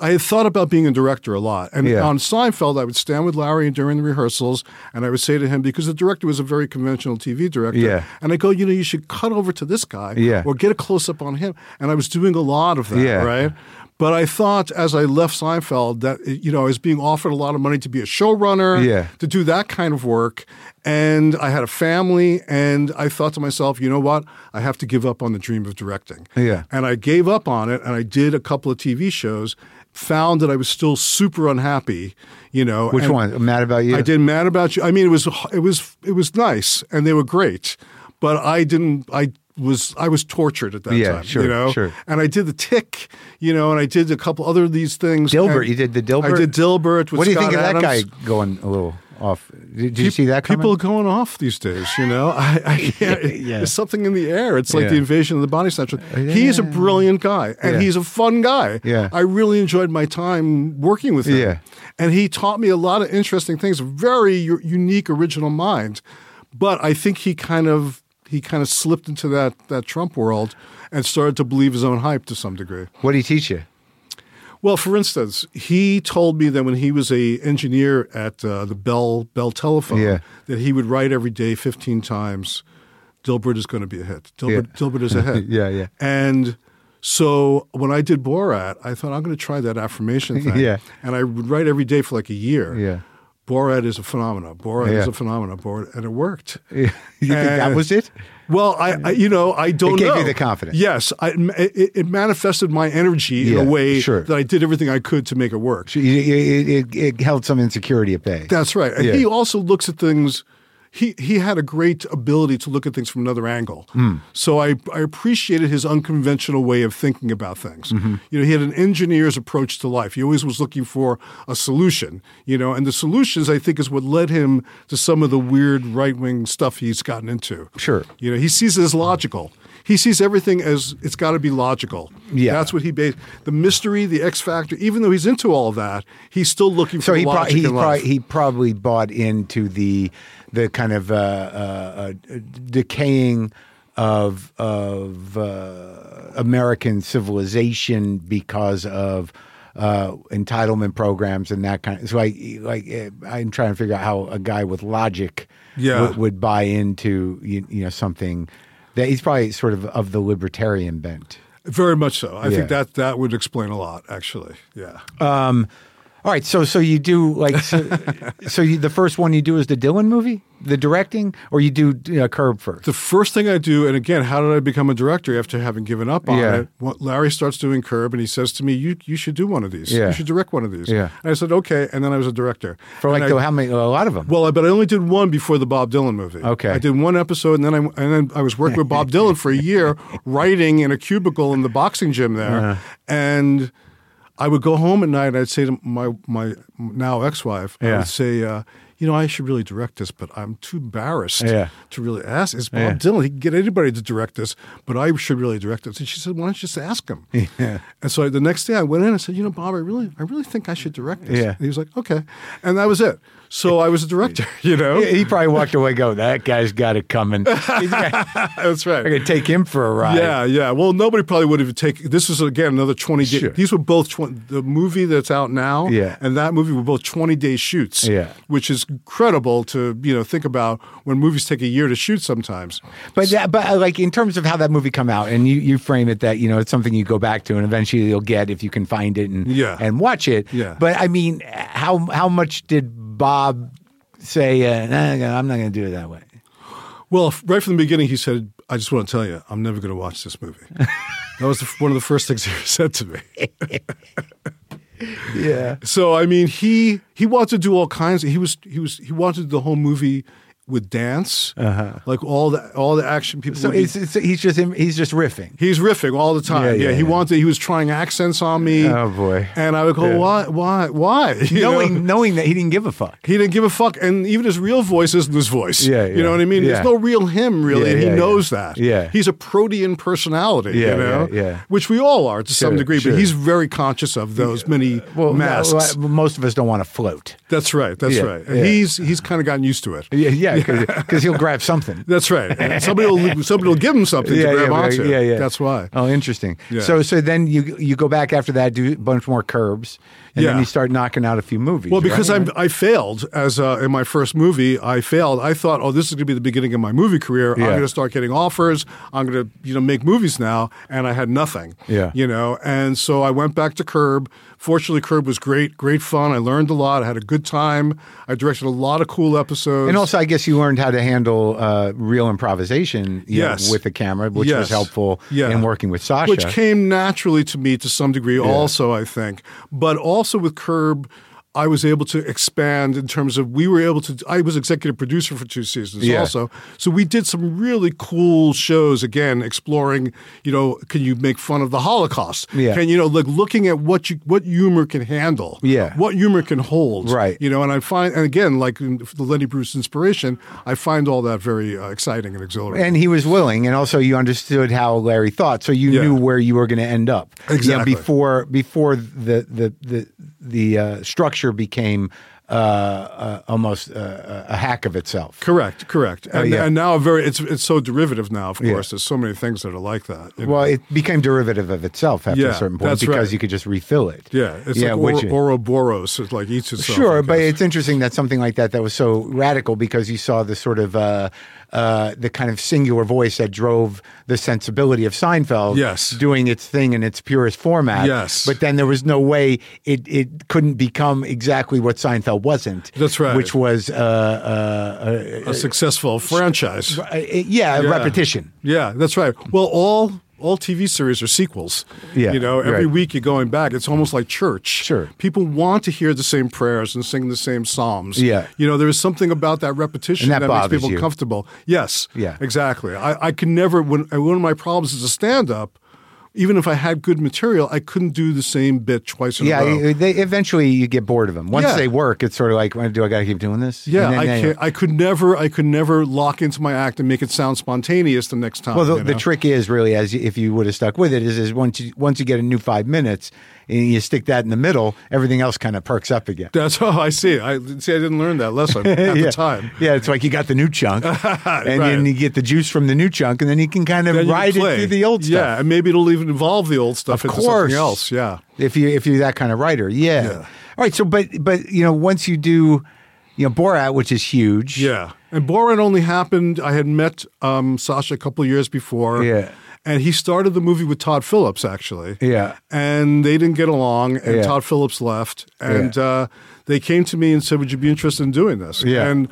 I had thought about being a director a lot, and Yeah. on Seinfeld, I would stand with Larry during the rehearsals, and I would say to him because the director was a very conventional TV director, Yeah. and I go, you know, you should cut over to this guy, Yeah. or get a close up on him, and I was doing a lot of that, Yeah. right. But I thought as I left Seinfeld that you know I was being offered a lot of money to be a showrunner, Yeah. to do that kind of work. And I had a family, and I thought to myself, you know what? I have to give up on the dream of directing. Yeah. And I gave up on it, and I did a couple of TV shows. Found that I was still super unhappy. You know, Which one? Mad about you? I did Mad About You. I mean, it was it was it was nice, and they were great, but I didn't. I was I was tortured at that Yeah, time. sure, you know, sure. And I did the Tick, you know, and I did a couple other of these things. Dilbert. You did the Dilbert. I did Dilbert. With What do you Scott think of that guy going a little off? Did, did you see that coming? People going off these days, you know. I, I [laughs] can't, Yeah. There's something in the air. It's like Yeah. the invasion of the body snatcher. Uh, he's a brilliant guy, and Yeah. he's a fun guy. Yeah. I really enjoyed my time working with him. Yeah. and he taught me a lot of interesting things. Very u- unique, original mind. But I think he kind of he kind of slipped into that that Trump world and started to believe his own hype to some degree. What did he teach you? Well, for instance, he told me that when he was a engineer at uh, the Bell Bell Telephone, Yeah. that he would write every day fifteen times Dilbert is going to be a hit. Dilbert, Yeah. Dilbert is a hit. [laughs] Yeah, yeah. And so when I did Borat, I thought I'm going to try that affirmation [laughs] thing. Yeah. And I would write every day for like a year. Yeah. Borat is a phenomenon. Borat Yeah. is a phenomenon. Borat, and it worked. [laughs] you think that was it? Well, I, I you know I don't It gave know. you the confidence. Yes, I, it, it manifested my energy Yeah, in a way sure. that I did everything I could to make it work. It, it, it, it held some insecurity at bay. That's right. And Yeah. he also looks at things. He he had a great ability to look at things from another angle. Hmm. So I I appreciated his unconventional way of thinking about things. Mm-hmm. You know, he had an engineer's approach to life. He always was looking for a solution. You know, and the solutions I think is what led him to some of the weird right wing stuff he's gotten into. Sure. You know, he sees it as logical. He sees everything as it's got to be logical. Yeah. that's what he based the mystery, the X factor. Even though he's into all of that, he's still looking so for he, pro- he, pro- he probably bought into the the kind of uh, uh, uh, decaying of of uh, American civilization because of uh, entitlement programs and that kind. Of, so I like uh, I'm trying to figure out how a guy with logic Yeah. would, would buy into you, you know something that he's probably sort of of the libertarian bent. Very much so. I Yeah. think that that would explain a lot, actually. Yeah. All right, so so you do like so, [laughs] so you, the first one you do is the Dylan movie, the directing, or you do uh, Curb first? the first thing I do, and again, how did I become a director after having given up on Yeah. it? What, Larry starts doing Curb, and he says to me, "You you should do one of these. Yeah. You should direct one of these." Yeah. And I said, "Okay," and then I was a director For like I- how many? A lot of them. Well, I- but I only did one before the Bob Dylan movie. Okay. I did one episode, and then I and then I was working with Bob Dylan for a year, writing in a cubicle in the boxing gym there, Uh-huh. and I would go home at night. and I'd say to my my now ex wife, I would say. Uh, you know, I should really direct this, but I'm too embarrassed Yeah. to really ask. It's Bob Yeah. Dylan. He can get anybody to direct this, but I should really direct this. And she said, "Why don't you just ask him?" [laughs] Yeah. And so the next day I went in and said, "You know, Bob, I really, I really think I should direct this." Yeah. And he was like, "Okay," and that was it. So I was a director. [laughs] You know, he probably walked away. Go, that guy's got it coming. [laughs] That's right. I'm gonna take him for a ride. Yeah, yeah. Well, nobody probably would have taken. This was again another twenty day. Sure. These were both 20, the movie that's out now. Yeah. and that movie were both twenty day shoots. Yeah. which is incredible to you know think about when movies take a year to shoot sometimes. But that, but uh, like in terms of how that movie come out, and you, you frame it that you know it's something you go back to, and eventually you'll get if you can find it and Yeah. and watch it. Yeah. But I mean, how how much did Bob say? Uh, nah, I'm not going to do it that way. Well, right from the beginning, he said, "I just want to tell you, I'm never going to watch this movie." [laughs] that was the, one of the first things he said to me. [laughs] Yeah. So I mean, he he wanted to do all kinds. Of, he was he was he wanted the whole movie with dance, like all the all the action people. Uh-huh. So would be- it's, it's, he's just he's just riffing. He's riffing all the time. Yeah, Yeah, yeah, he yeah. wanted. He was trying accents on me. Oh, boy. And I would go, why, why, why? [laughs] You know? knowing knowing that he didn't give a fuck. he didn't give a fuck, and even his real voice isn't his voice. Yeah, you know what I mean. There's no real him, really, and he knows that. Yeah. he's a protean personality. Yeah, you know, yeah, which we all are to some degree, sure. but he's very conscious of those many masks. well, most of us don't want to float. That's right. That's right. And he's he's kind of gotten used to it. Yeah, yeah, [laughs] because he'll grab something. [laughs] That's right. Somebody will somebody will give him something yeah, to grab yeah, onto. yeah, yeah. That's why. Oh, interesting. Yeah. So, so then you you go back after that, do a bunch more curbs, and then you start knocking out a few movies. Well, because right? I'm, I failed as uh, in my first movie, I failed. I thought, oh, this is going to be the beginning of my movie career. I'm going to start getting offers. I'm going to, you know, make movies now, and I had nothing. Yeah. you know, and so I went back to Curb. Fortunately, Curb was great, great fun. I learned a lot. I had a good time. I directed a lot of cool episodes. And also, I guess you learned how to handle uh, real improvisation you know, Yes. with the camera, which was helpful Yeah. in working with Sacha. which came naturally to me to some degree also i think but also with curb I was able to expand in terms of we were able to. I was executive producer for two seasons Yeah. also, so we did some really cool shows again, exploring. You know, can you make fun of the Holocaust? Yeah. Can you know, like looking at what you what humor can handle? Yeah. what humor can hold? Right. You know, and I find, and again, like in the Lenny Bruce inspiration, I find all that very uh, exciting and exhilarating. and he was willing, and also you understood how Larry thought, so you Yeah. knew where you were going to end up. You know, Exactly. before before the the the the uh, structure became uh, uh, almost uh, a hack of itself. Correct, correct. And, Oh, yeah. and now very it's it's so derivative now. Of course, there's so many things that are like that. know. Well, it became derivative of itself after a certain point because right. you could just refill it. yeah, it's yeah, like or, Ouroboros. It like eats itself. Sure, but it's interesting that something like that that was so radical because you saw the sort of uh, the kind of singular voice that drove the sensibility of Seinfeld. Yes. doing its thing in its purest format. Yes. but then there was no way it it couldn't become exactly what Seinfeld wasn't. That's right. Which was uh, uh, a successful franchise. yeah, Yeah. repetition. Yeah, that's right. Well, all all TV series are sequels. Yeah, you know, every right. week you're going back. It's almost like church. Sure. people want to hear the same prayers and sing the same psalms. Yeah. you know, there is something about that repetition And that makes people you. comfortable. Yes, Yeah. exactly. I, I can never. When one of my problems as a stand-up, even if I had good material, I couldn't do the same bit twice in Yeah, a row. they, eventually you get bored of them. Once Yeah. they work, it's sort of like, do I got to keep doing this? yeah, then I. I could never. I could never lock into my act and make it sound spontaneous the next time. Well, the, you the trick is really, as if you would have stuck with it, is, is once you once you get a new five minutes and you stick that in the middle, everything else kind of perks up again. That's oh, I see. I see. I didn't learn that lesson [laughs] at yeah. the time. Yeah, it's like you got the new chunk, [laughs] and then you get the juice from the new chunk, and then you can kind of Then ride it through the old stuff. Yeah, and maybe it'll even involve the old stuff Of into course. something else. Yeah. if you if you're that kind of writer, yeah. Yeah. All right, so but but you know once you do, you know Borat, which is huge. Yeah. And Borat only happened, I had met um, Sacha a couple of years before. Yeah. And he started the movie with Todd Phillips, actually. Yeah. And they didn't get along, and Yeah. Todd Phillips left. And uh, they came to me and said, Would you be interested in doing this? Yeah. And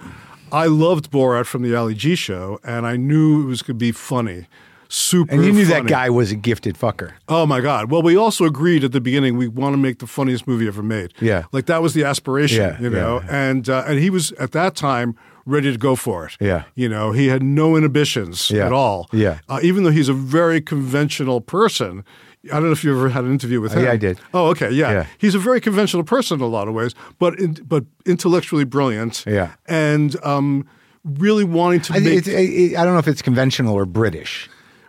I loved Borat from the Ali G show, and I knew it was going to be funny. Super And you knew that guy was a gifted fucker. Oh my God! Well, we also agreed at the beginning we want to make the funniest movie ever made. Yeah. like that was the aspiration, Yeah, you know. yeah. And uh, and he was at that time ready to go for it. Yeah. you know, he had no inhibitions Yeah. at all. Yeah. uh, even though he's a very conventional person. I don't know if you ever had an interview with Oh, him. yeah, I did. Oh, okay, yeah. Yeah. He's a very conventional person in a lot of ways, but in, but intellectually brilliant. Yeah. and um, really wanting to I, make it's, it, I don't know if it's conventional or British.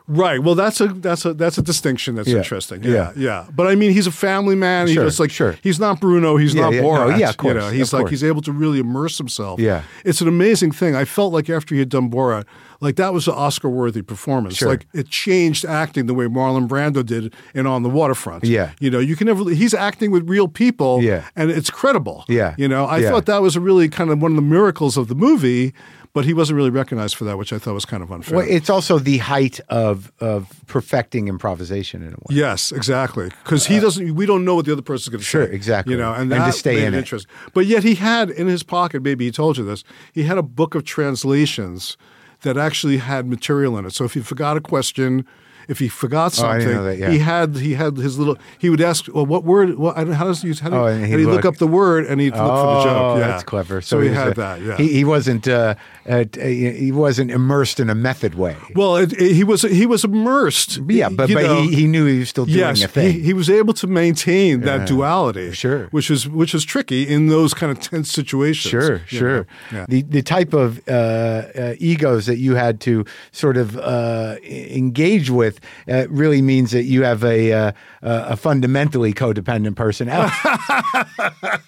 Right. Well, that's a that's a that's a distinction that's Yeah. interesting. Yeah. Yeah, yeah. But I mean, he's a family man. Sure, He's like sure. he's not Bruno. He's Yeah, not yeah, no, yeah, of course, You know, he's like course. he's able to really immerse himself. Yeah. It's an amazing thing. I felt like after he had done Borat, like that was an Oscar-worthy performance. Sure. Like it changed acting the way Marlon Brando did in On the Waterfront. Yeah. You know, you can never. He's acting with real people. Yeah. And it's credible. Yeah. You know, I thought that was a really kind of one of the miracles of the movie. But he wasn't really recognized for that, which I thought was kind of unfair. Well, it's also the height of of perfecting improvisation in a way. Yes, exactly. Because he doesn't. We don't know what the other person's going to Sure, say. exactly. You know, and, And to stay in it. interest. But yet he had in his pocket. Maybe he told you this. He had a book of translations that actually had material in it. So if he forgot a question. If he forgot Oh, something, didn't that, yeah. he had he had his little. He would ask, "Well, what word? What, how does he use? How do, Oh, and and he'd, he'd look, look. up the word and he'd look for the joke. Oh, Yeah, that's clever. So, he, was had a- that. Yeah. He, he wasn't uh, uh, he wasn't immersed in a method way. well, it, it- he was he was immersed. Yeah, but but he, he knew he was still doing yes, a thing. He, he was able to maintain that duality, Sure. which is which is tricky in those kind of tense situations. Sure, sure. Yeah. The the type of uh, uh, egos that you had to sort of uh, engage with uh, really means that you have a uh, a fundamentally codependent personality. [laughs]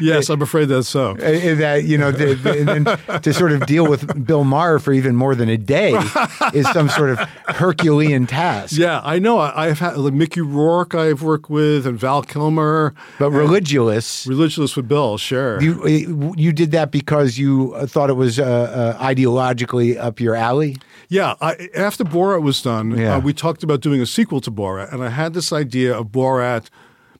yes, I'm afraid that's so. Uh, that you know, the, the- to sort of deal with Bill Maher for even more than a day [laughs] is some sort of Herculean task. Yeah, I know. I, I've had like Mickey Rourke. I've worked with and Val Kilmer. But Religulous, Religulous with Bill, sure. you uh, you did that because you uh, thought it was uh, uh, ideologically up your alley. Yeah, I, after Borat was done, Yeah. uh, we talked about doing a sequel to Borat, and I had this idea of Borat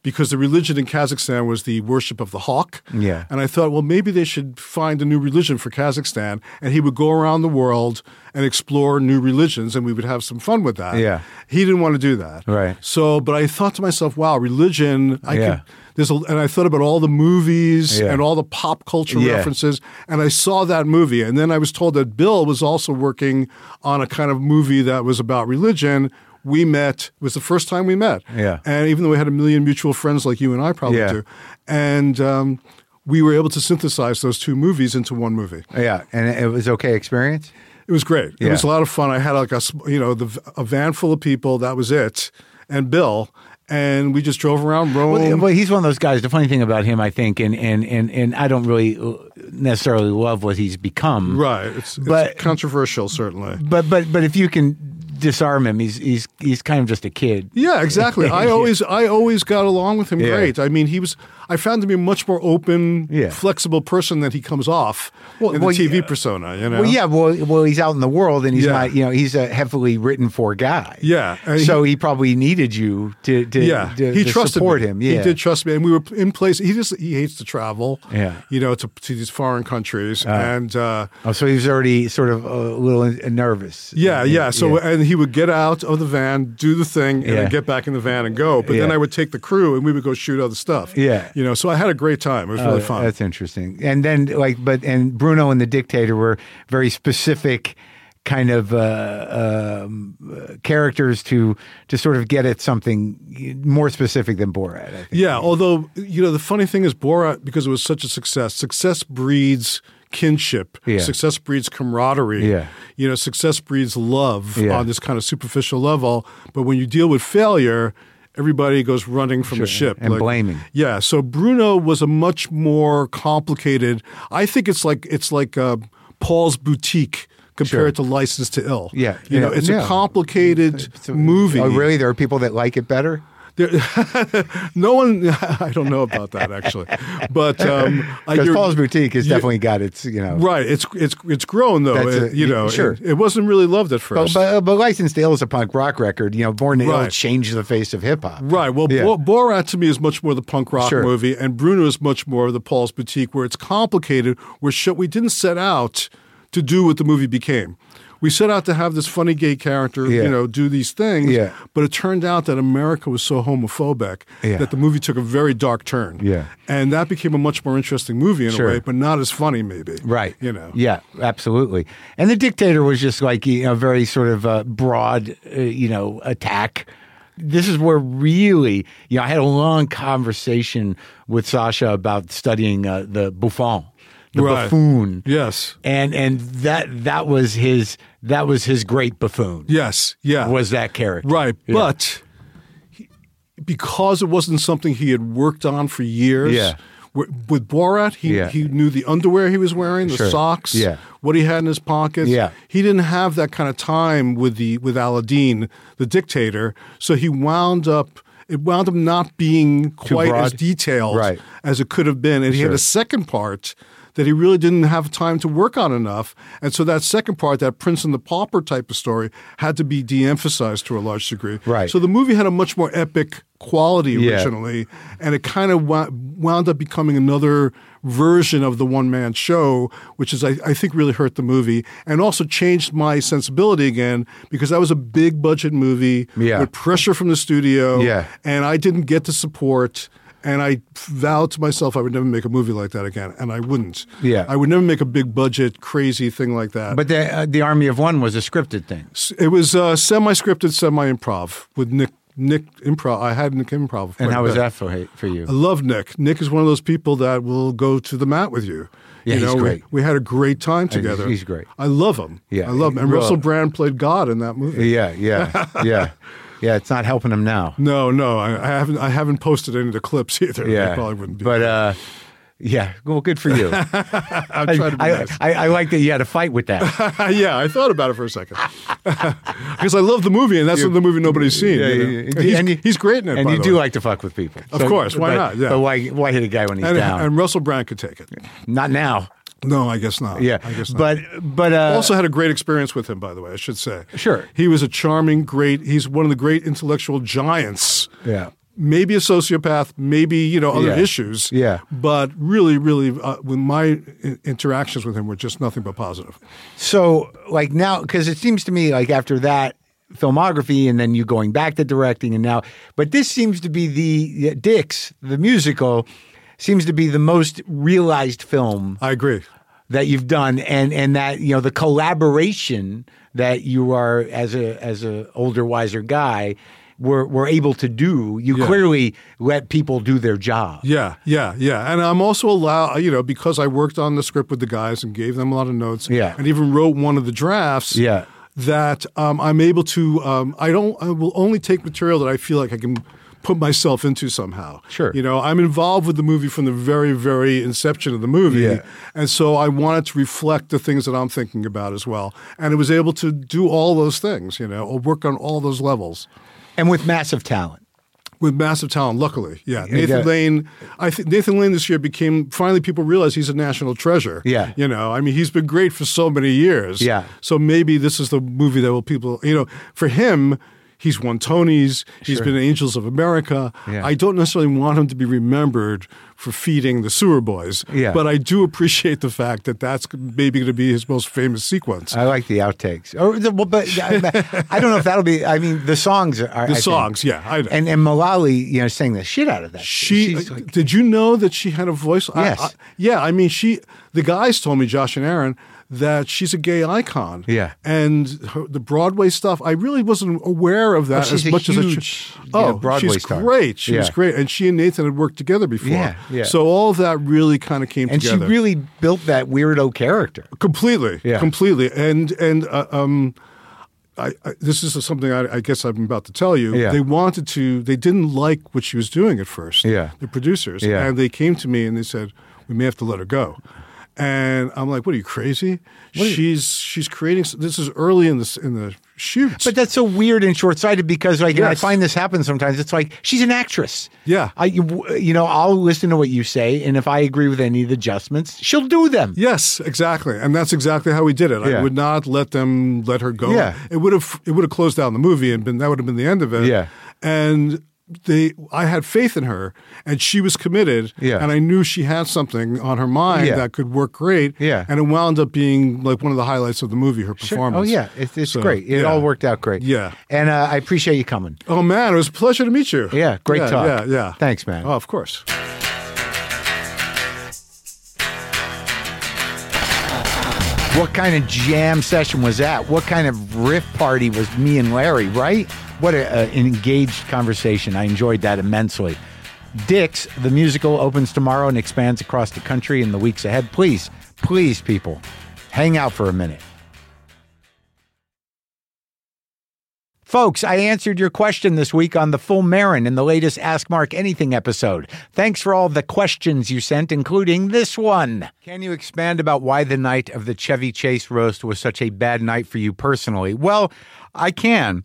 because the religion in Kazakhstan was the worship of the hawk. Yeah. And I thought, well, maybe they should find a new religion for Kazakhstan, and he would go around the world and explore new religions, and we would have some fun with that. Yeah. He didn't want to do that. Right. So, but I thought to myself, wow, religion, I Yeah. could. There's a, and I thought about all the movies Yeah. and all the pop culture Yeah. references, and I saw that movie. And then I was told that Bill was also working on a kind of movie that was about religion. We met, it was the first time we met. Yeah. And even though we had a million mutual friends like you and I probably Yeah. do, and um, we were able to synthesize those two movies into one movie. Yeah, and it was okay experience. It was great. It was a lot of fun. I had like a you know the, a van full of people. That was it, and Bill. And we just drove around Rome. Well, well, he's one of those guys. The funny thing about him, I think, and and and, and I don't really necessarily love what he's become. right, it's, it's But- controversial, certainly. But but but if you can disarm him, he's he's he's kind of just a kid. Yeah, exactly. [laughs] I always I always got along with him Yeah. great. I mean, he was I found him to be a much more open, Yeah. flexible person than he comes off Well- in the well, TV yeah. persona. You know. Well, yeah, well, well, he's out in the world, and he's Yeah. not. You know, he's a heavily written for guy. Yeah, and so he, probably needed you to to, yeah, to, he to trusted support me. him. Yeah, he did trust me, and we were in place. He just he hates to travel. Yeah. you know, to, to these foreign countries, and uh, Oh, so he was already sort of a little uh, nervous. yeah, yeah. So and he would get out of the van, do the thing, and get back in the van and go. But then I would take the crew, and we would go shoot other stuff. Yeah. You know. So I had a great time. It was really Oh, fun. That's interesting. And then like, but and Bruno and the Dictator were very specific kind of uh, um, uh, characters to to sort of get at something more specific than Borat. I think. Yeah, although you know the funny thing is Borat because it was such a success. Success breeds kinship. Yeah. Success breeds camaraderie. Yeah. You know, success breeds love Yeah. on this kind of superficial level. But when you deal with failure, everybody goes running from the ship and blaming. Yeah. So Bruno was a much more complicated. I think it's like it's like uh, Paul's Boutique. Compared to License to Ill, Yeah, you know, it's yeah. a complicated So- movie. Oh, really? There are people that like it better. There, [laughs] no one, [laughs] I don't know about that actually, but um, Because [laughs] Paul's Boutique has you- definitely got its, you know. right. It's it's it's grown though. It- a- you know, sure. It, it wasn't really loved at first. but, but License to Ill is a punk rock record. You know, Born to Ill Right. changed the face of hip hop. Right. Well, Yeah. Bo- Borat to me is much more the punk rock Sure. movie, and Bruno is much more the Paul's Boutique, where it's complicated. Where sh- we didn't set out to do what the movie became. We set out to have this funny gay character, Yeah. you know, do these things. Yeah. But it turned out that America was so homophobic Yeah. that the movie took a very dark turn. Yeah. And that became a much more interesting movie in Sure. a way, but not as funny, maybe. Right. You know. Yeah, absolutely. And the dictator was just like you know very sort of uh, broad, uh, you know, attack. This is where really, you know, I had a long conversation with Sacha about studying uh, the bouffon, the Right. buffoon. Yes. And and that that was his that was his great buffoon. Yes. Yeah. Was that character. Right, Yeah. but he, because it wasn't something he had worked on for years. Yeah. With Borat, he, Yeah. he knew the underwear he was wearing, the Sure. socks, Yeah. what he had in his pockets. Yeah. He didn't have that kind of time with the with Aladeen, the dictator. So he wound up it wound up not being quite as detailed Right. as it could have been. And he had a second part that he really didn't have time to work on enough. And so that second part, that Prince and the Pauper type of story, had to be de-emphasized to a large degree. Right. So the movie had a much more epic quality Yeah. originally, and it kind of wound up becoming another version of the one-man show, which is, I, I think, really hurt the movie and also changed my sensibility again because that was a big budget movie Yeah. with pressure from the studio, Yeah. and I didn't get the support. And I vowed to myself I would never make a movie like that again, and I wouldn't. Yeah. I would never make a big budget, crazy thing like that. But the uh, the Army of One was a scripted thing. it was uh, semi-scripted, semi-improv with Nick. Nick improv. I had Nick improv. And how was that for for you? I love Nick. Nick is one of those people that will go to the mat with you. Yeah, you he's know, we- great. We, had a great time together. he's great. I love him. Yeah, I love him. And well- Russell Brand played God in that movie. Yeah, yeah, [laughs] yeah, yeah. It's not helping him now. No, no, I, I haven't. I haven't posted any of the clips [laughs] either. Yeah, I probably wouldn't be. But uh, yeah, well, good for you. [laughs] I'm trying to be I, nice. I, I like that you had a fight with that. [laughs] yeah, I thought about it for a second because I love the movie, and that's the movie nobody's seen. Yeah, you know? And he's, And you- he's great in it. and you do way. like to fuck with people, Of course, why but- not? Yeah. But why why hit a guy when he's and, down? and Russell Brand could take it. not now. No, I guess not. Yeah, I guess not. but but uh, also had a great experience with him, by the way. I should say. Sure. He was a charming, great. He's one of the great intellectual giants. yeah. Maybe a sociopath, maybe you know other Yeah. issues. Yeah. But really, really, uh, when my i- interactions with him were just nothing but positive. So like now, because it seems to me like after that filmography, and then you going back to directing, and now, but this seems to be the Dicks, the musical, seems to be the most realized film I agree. That you've done and and that you know the collaboration that you are as a as a older wiser guy were were able to do you Yeah. clearly let people do their job Yeah, yeah, yeah. And I'm also allowed, you know, because I worked on the script with the guys and gave them a lot of notes. Yeah. And even wrote one of the drafts. Yeah. That um, I'm able to. Um, I don't. I will only take material that I feel like I can put myself into somehow. Sure. You know, I'm involved with the movie from the very, very inception of the movie. Yeah. And so I wanted to reflect the things that I'm thinking about as well. And it was able to do all those things, you know, or work on all those levels And with massive talent. with massive talent. Luckily, yeah. Nathan yeah. Lane. I think Nathan Lane this year became finally people realize he's a national treasure. Yeah. you know, I mean, he's been great for so many years. Yeah. So maybe this is the movie that will people, you know, for him. He's won Tonys. He's been Angels of America. Yeah. I don't necessarily want him to be remembered for feeding the sewer boys. Yeah. But I do appreciate the fact that that's maybe going to be his most famous sequence. I like the outtakes. Or the, well, but I, I don't know if that'll be. I mean, the songs are I the think- songs, yeah. I know. and and Mullally, you know, sang the shit out of that. She like, did you know that she had a voice? I- Yes. I- yeah, I mean, she. The guys told me, Josh and Aaron, that she's a gay icon. Yeah. and her, the Broadway stuff, I really wasn't aware of that Oh, as a much as I huge, should. Oh, Broadway she's star. great. She was great, and she and Nathan had worked together before. Yeah, yeah. So all of that really kind of came and she really built that weirdo character. Completely, Yeah. completely, and and uh, um, I, I, this is something I, I guess I'm about to tell you. Yeah. They wanted to, they didn't like what she was doing at first. Yeah. the producers, Yeah. and they came to me and they said, "We may have to let her go." And I'm like, "What are you crazy? she's she's creating. This is early in the in the shoots. But that's so weird and short sighted because, like, and I find this happens sometimes. It's like she's an actress. Yeah. I you, you know I'll listen to what you say, and if I agree with any of the adjustments, she'll do them. Yes, exactly, and that's exactly how we did it. Yeah. I would not let them let her go. Yeah. it would have it would have closed down the movie, and been that would have been the end of it. Yeah. and they, I had faith in her, and she was committed. Yeah. and I knew she had something on her mind Yeah. that could work great. Yeah. and it wound up being like one of the highlights of the movie. Her Sure. performance. Oh yeah, it's, it's So, great. It yeah. all worked out great. Yeah. and uh, I appreciate you coming. Oh man, it was a pleasure to meet you. Yeah, great yeah, talk. Yeah, yeah. Thanks, man. Oh, of course. What kind of jam session was that? What kind of riff party was me and Larry, right? What a, a- an engaged conversation. I enjoyed that immensely. Dicks, the musical, opens tomorrow and expands across the country in the weeks ahead. Please, please, people, hang out for a minute. Folks, I answered your question this week on the Full Maron in the latest Ask Marc Anything episode. Thanks for all the questions you sent, including this one. Can you expand about why the night of the Chevy Chase roast was such a bad night for you personally? Well, I can.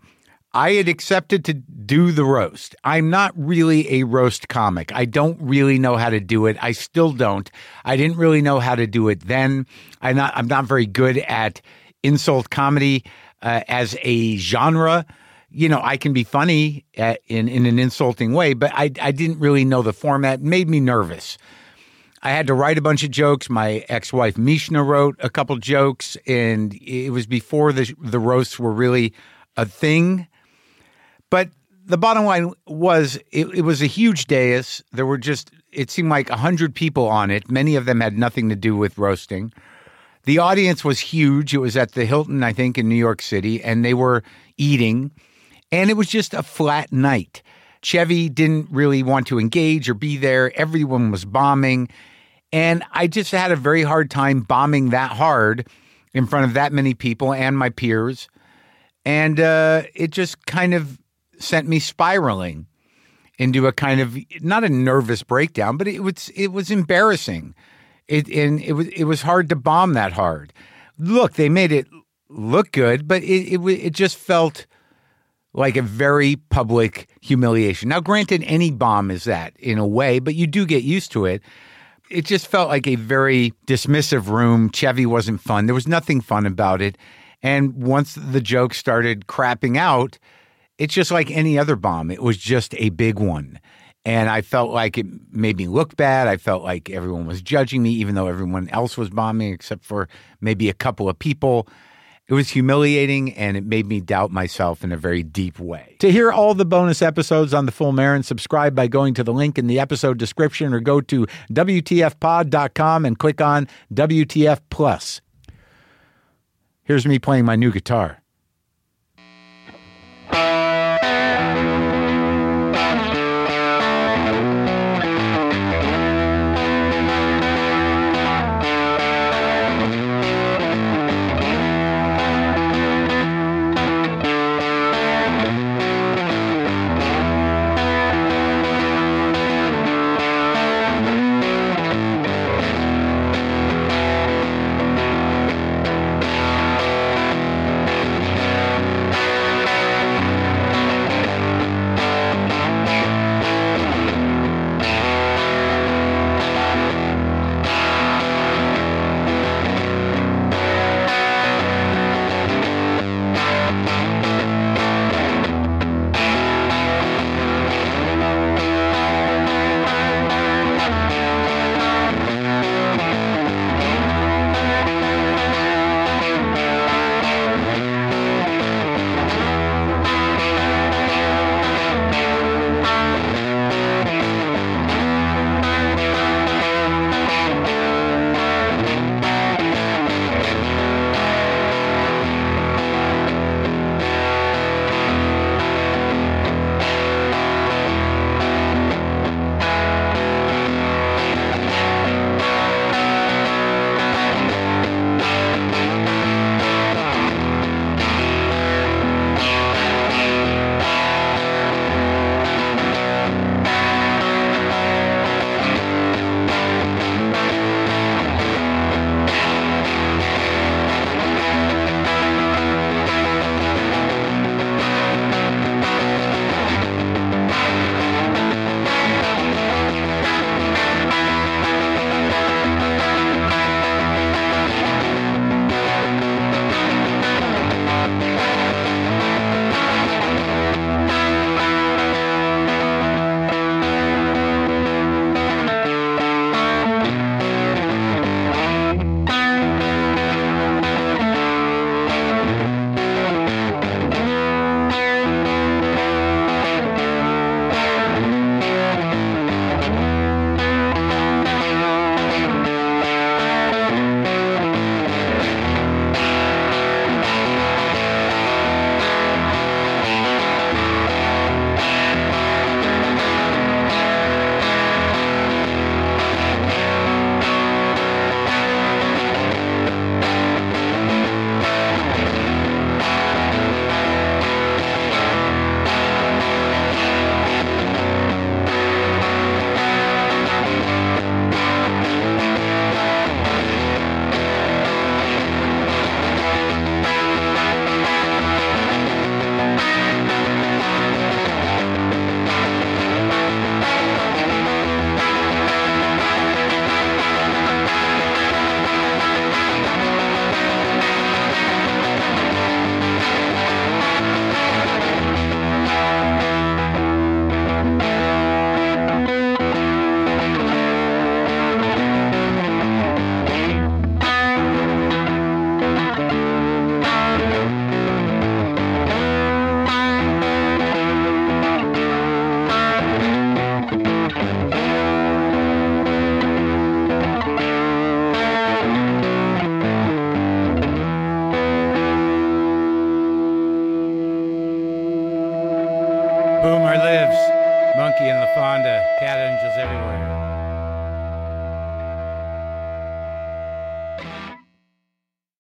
I had accepted to do the roast. I'm not really a roast comic. I don't really know how to do it. I still don't. I didn't really know how to do it then. I'm not, I'm not very good at insult comedy uh, as a genre. You know, I can be funny at, in in an insulting way, but I I didn't really know the format. It made me nervous. I had to write a bunch of jokes. My ex-wife Mishna wrote a couple jokes, and it was before the the roasts were really a thing. But the bottom line was it, it was a huge dais. There were just it seemed like a hundred people on it. Many of them had nothing to do with roasting. The audience was huge. It was at the Hilton, I think, in New York City, and they were eating, and it was just a flat night. Chevy didn't really want to engage or be there. Everyone was bombing. And I just had a very hard time bombing that hard in front of that many people and my peers. And uh, it just kind of sent me spiraling into a kind of not a nervous breakdown, but it was it was embarrassing. It and it was it was hard to bomb that hard. Look, they made it look good, but it it, it just felt like a very public humiliation. Now, granted, any bomb is that in a way, but you do get used to it. It just felt like a very dismissive room. Chevy wasn't fun. There was nothing fun about it. And once the joke started crapping out, it's just like any other bomb. It was just a big one. And I felt like it made me look bad. I felt like everyone was judging me, even though everyone else was bombing, except for maybe a couple of people. It was humiliating and it made me doubt myself in a very deep way. To hear all the bonus episodes on The Full Maron, subscribe by going to the link in the episode description or go to WTFpod.com and click on WTF Plus. Here's me playing my new guitar.